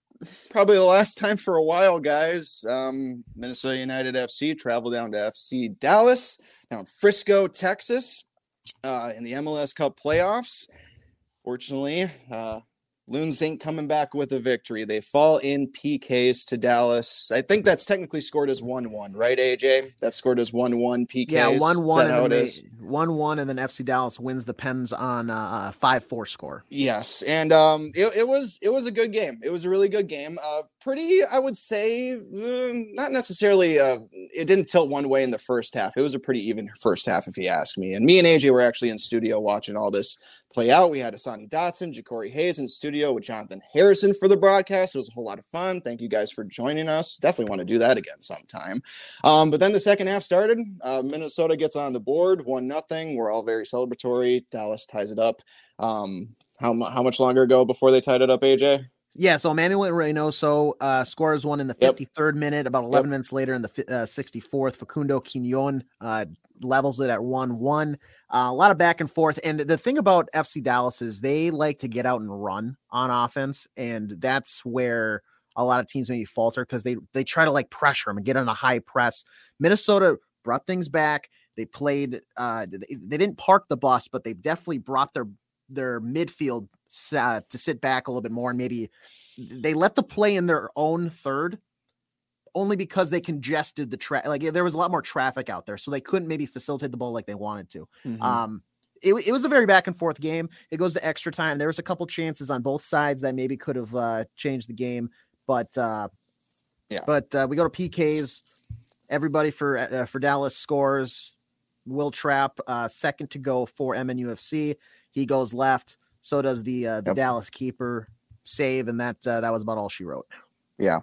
probably the last time for a while, guys. Um, Minnesota United FC travel down to FC Dallas, down in Frisco, Texas, uh, in the MLS Cup playoffs. Fortunately, uh, Loons ain't coming back with a victory. They fall in PKs to Dallas. I think that's technically scored as 1 1, right, AJ? That's scored as 1 1 PKs. Yeah, Is one that one how and then is? one one and then FC Dallas wins the Pens on uh, a five four score. Yes, and um, it, it was it was a good game. It was a really good game. Uh, pretty, I would say, mm, not necessarily. Uh, it didn't tilt one way in the first half. It was a pretty even first half, if you ask me. And me and AJ were actually in studio watching all this play out. We had Hassani Dotson, Jacori Hayes in studio with Jonathan Harrison for the broadcast. It was a whole lot of fun. Thank you guys for joining us. Definitely want to do that again sometime. Um, but then the second half started. Uh, Minnesota gets on the board, one nothing. We're all very celebratory. Dallas ties it up. Um, how how much longer ago before they tied it up, AJ? Yeah, so Manuel Reynoso uh, scores one in the Yep. 53rd minute. About 11 minutes later, in the uh, 64th, Facundo Quignon uh, levels it at 1 1. Uh, a lot of back and forth. And the thing about FC Dallas is they like to get out and run on offense. And that's where a lot of teams maybe falter because they, they try to like pressure them and get on a high press. Minnesota brought things back. They played, uh, they, they didn't park the bus, but they definitely brought their their midfield uh, to sit back a little bit more and maybe they let the play in their own third only because they congested the track like there was a lot more traffic out there so they couldn't maybe facilitate the ball like they wanted to. Mhm. um it, it was a very back and forth game. It goes to extra time. There was a couple chances on both sides that maybe could have uh changed the game but uh Yeah. but uh, we go to pks everybody for uh, for dallas scores. Wil Trapp uh second to go for mnufc he goes left so does the uh, the Yep. dallas keeper save and that uh, that was about all she wrote yeah,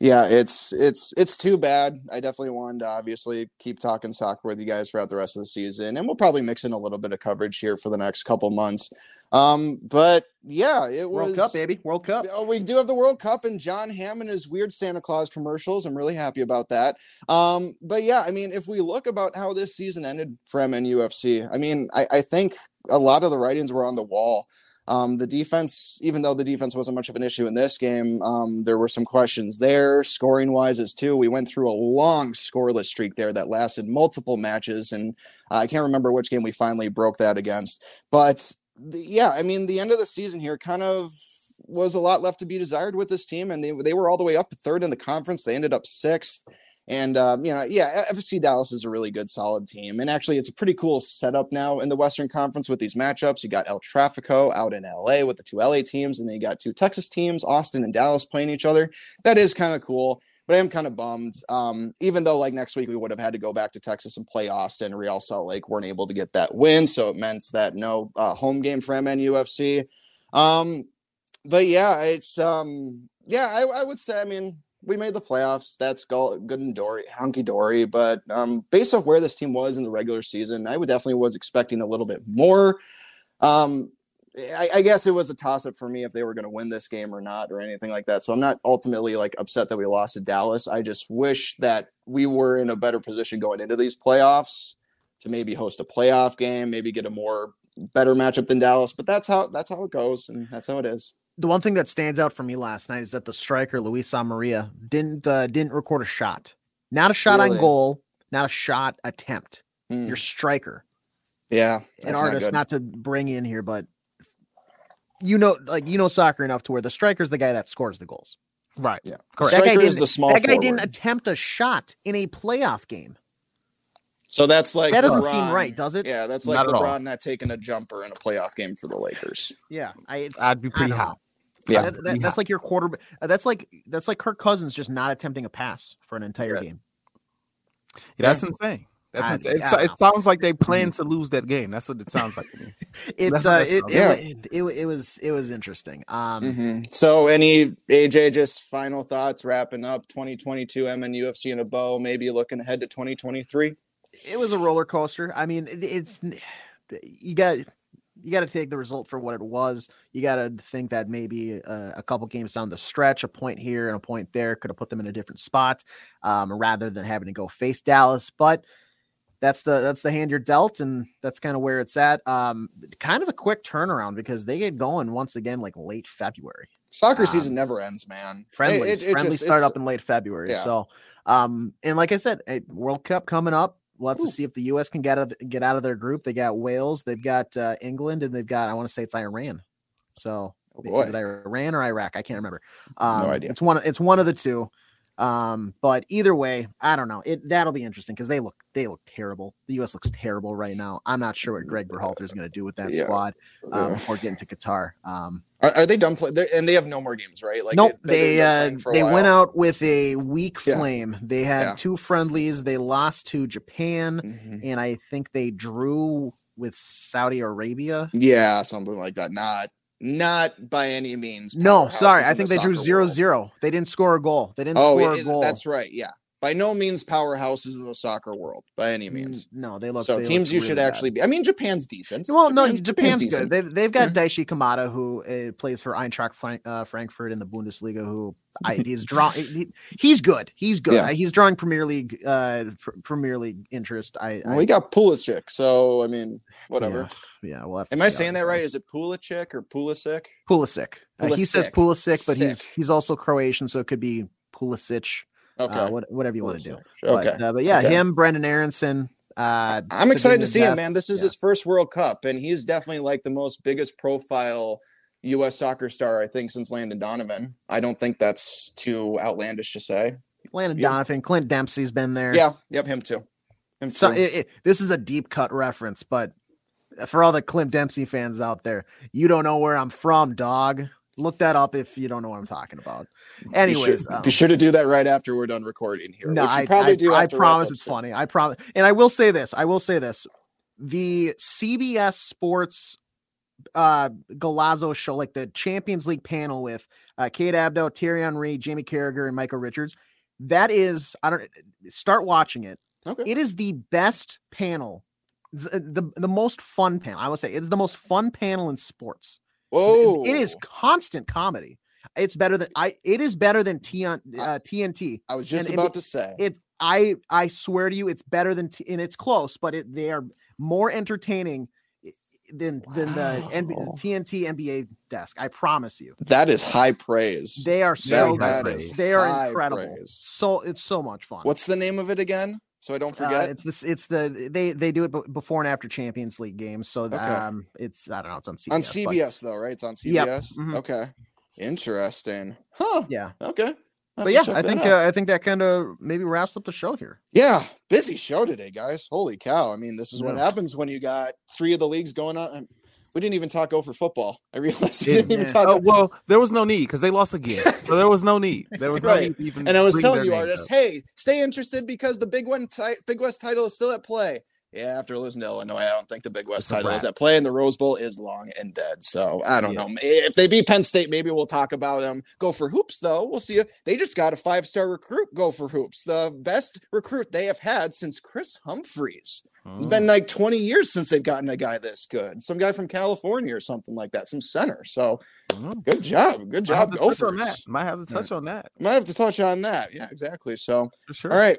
yeah. It's it's it's too bad. I definitely wanted to obviously keep talking soccer with you guys throughout the rest of the season, and we'll probably mix in a little bit of coverage here for the next couple months. Um, but yeah, it was world cup baby world cup Oh, we do have the World Cup and Jon Hamm and his weird Santa Claus commercials. I'm really happy about that. Um, but yeah, I mean, if we look about how this season ended for MNUFC, I mean, I, I think a lot of the writings were on the wall. Um, the defense, even though the defense wasn't much of an issue in this game, um, there were some questions there, scoring wise as too. We went through a long scoreless streak there that lasted multiple matches, and I can't remember which game we finally broke that against. But the, yeah, I mean, the end of the season here kind of was a lot left to be desired with this team, and they they were all the way up third in the conference. They ended up sixth. And um, you know, yeah, FC Dallas is a really good, solid team, and actually, it's a pretty cool setup now in the Western Conference with these matchups. You got El Trafico out in LA with the two LA teams, and then you got two Texas teams, Austin and Dallas, playing each other. That is kind of cool, but I am kind of bummed. Um, even though like next week we would have had to go back to Texas and play Austin, Real Salt Lake weren't able to get that win, so it meant that no uh, home game for MNUFC. Um, but yeah, it's um, yeah, I, I would say, I mean we made the playoffs. That's go- good and dory, hunky dory. But um, based off where this team was in the regular season, I would definitely was expecting a little bit more. Um, I, I guess it was a toss up for me if they were going to win this game or not, or anything like that. So I'm not ultimately like upset that we lost to Dallas. I just wish that we were in a better position going into these playoffs to maybe host a playoff game, maybe get a more better matchup than Dallas. But that's how that's how it goes, and that's how it is. the one thing that stands out for me last night is that the striker Luis Amarilla didn't uh, didn't record a shot. Not a shot Really? on goal, not a shot attempt. Hmm. Your striker, Yeah, an that's not artist, not, to bring in here, but you know, like you know soccer enough to where the striker's the guy that scores the goals. Right. Yeah. Correct. That guy Striker is the small that guy didn't attempt a shot in a playoff game. So that's like that doesn't seem right, does it? Yeah, that's like Not at all. LeBron not taking a jumper in a playoff game for the Lakers. Yeah, I, I'd be pretty don't hot. Yeah. That- that- that's like your quarter. uh, That's like that's like Kirk Cousins just not attempting a pass for an entire Right. game. That's insane. That's I- insane. It's, I it sounds like they plan to lose that game. That's what it sounds like. [LAUGHS] It's uh, it, it, Yeah. it, it, it was it was interesting. Um, Mhm. So, any AJ, just final thoughts wrapping up 2022 MNUFC in a bow, maybe looking ahead to 2023. it was a roller coaster. I mean, it, it's you got you got to take the result for what it was. You got to think that maybe a, a couple games down the stretch, a point here and a point there could have put them in a different spot, um, rather than having to go face Dallas. But that's the that's the hand you're dealt, and that's kind of where it's at. Um, kind of a quick turnaround because they get going once again like late February. Soccer Um, season never ends, man. Friendly, It- it- it friendly just- start up in late February. yeah. So, um, and like I said, a World Cup coming up. We'll have to see if the U.S. can get out of, get out of their group. They got Wales, they've got uh, England, and they've got I want to say it's Iran. So, Oh, is boy. it Iran or Iraq? I can't remember. Um, idea. It's one. It's one of the two. Um, but either way, I don't know. It that'll be interesting because they look they look terrible. The U.S. looks terrible right now. I'm not sure what Greg Berhalter is going to do with that Yeah. squad uh, Yeah. before getting to Qatar. Um, Are, are they done playing? And they have no more games, right? Like nope, they're- they uh, playing for a they went out with a weak Yeah. flame. They had Yeah. two friendlies. They lost to Japan, Mhm. and I think they drew with Saudi Arabia. Yeah, something like that. Not not by any means. No, sorry, I think the they drew soccer zero world. zero. They didn't score a goal. They didn't Oh, score it- a goal. that's right. Yeah, by no means powerhouses in the soccer world by any means. No, they look. so they teams look you should really bad. actually be. I mean, Japan's decent. Well, no, Japan- Japan's, decent. good. They've, they've got Yeah. Daichi Kamada, who uh, plays for Eintracht Frank, uh, Frankfurt in the Bundesliga. Who I, he's draw. He, he's good. He's good. Yeah. He's drawing Premier League, uh, pr- Premier League interest. I, Well, I we got Pulisic, so I mean, whatever. Yeah, yeah we'll have Am I saying that right? Is it Pulisic or Pulisic? Pulisic? Uh, he says Pulisic. Pulisic, but he's Sick. he's also Croatian, so it could be Pulisic. Okay. Uh, what, whatever you want to do. Okay. But, uh, but yeah, Okay. him, Brenden Aaronson. Uh, I'm excited to see him, man. This is Yeah. his first World Cup, and he's definitely like the most biggest profile U.S. soccer star I think since Landon Donovan. I don't think that's too outlandish to say. Landon Yeah. Donovan, Clint Dempsey's been there. Yeah, yep, him too. Him So too. it, it- this is a deep cut reference, but for all the Clint Dempsey fans out there, you don't know where I'm from, dog. Look that up if you don't know what I'm talking about. Be Anyways, sure, um, be sure to do that right after we're done recording here. no, I, probably I, do. I to promise it's soon. funny. I promise, and I will say this. I will say this: the CBS Sports uh Golazo show, like the Champions League panel with uh Kate Abdo, Thierry Henry, Jamie Carragher, and Micah Richards. That is, I don't start watching it. Okay. It is the best panel, the, the the most fun panel. I would say it's the most fun panel in sports. Whoa, It is constant comedy. It's better than I. It is better than T uh, TNT. I was just and it- about to say. it. I I swear to you, it's better than T, and it's close, but it they are more entertaining than than the TNT NBA desk. I promise you, that is high praise. they are so that is They are incredible. praise. So it's so much fun. What's the name of it again? So I don't Uh, forget. it's this. It's the they they do it before and after Champions League games. So Okay. um, it's I don't know. It's on CBS. on but CBS though, right? It's on Yep, CBS. mhm. Okay, interesting. Huh? Yeah, Okay. But yeah, I think uh, I think that kind of maybe wraps up the show here. Yeah, busy show today, guys. Holy cow! I mean, this is what happens when you got three of the leagues going on. And We didn't even talk over football. I realized we didn't even yeah. talk. Oh, well, there was no need because they lost again. [LAUGHS] So there was no need. There was no Right. need even. and I was telling you, names artists, hey, stay interested because the Big One, ti- Big West title is still at play. Yeah, after losing to Illinois, I don't think the Big West title is at play, and the Rose Bowl is long and dead. So I don't Yeah. know. If they beat Penn State, maybe we'll talk about them. Gopher hoops, though. We'll see. They just got a five star recruit. Gopher hoops, the best recruit they have had since Kris Humphries. It's been like 20 years since they've gotten a guy this good. Some guy from California or something like that, some center. So Mm. good job. Good job. Go for that. Might have to touch on that Might have to touch on that. Yeah, exactly. So, for sure. all right.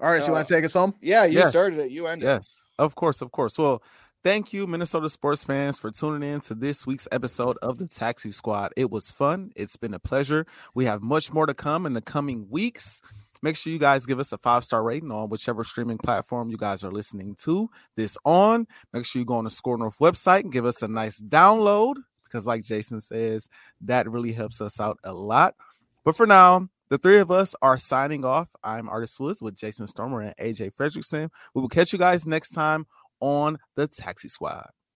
All right, so you Uh, want to take us home? Yeah, you Yes. started it. You ended it. Yes, of course, of course. Well, thank you, Minnesota sports fans, for tuning in to this week's episode of the Taxi Squad. It was fun. It's been a pleasure. We have much more to come in the coming weeks. Make sure you guys give us a five star rating on whichever streaming platform you guys are listening to this on. Make sure you go on the SKOR North website and give us a nice download because, like Jason says, that really helps us out a lot. But for now, the three of us are signing off. I'm Artis Woods with Jason Stormer and AJ Fredrickson. We will catch you guys next time on the Taxi Squad.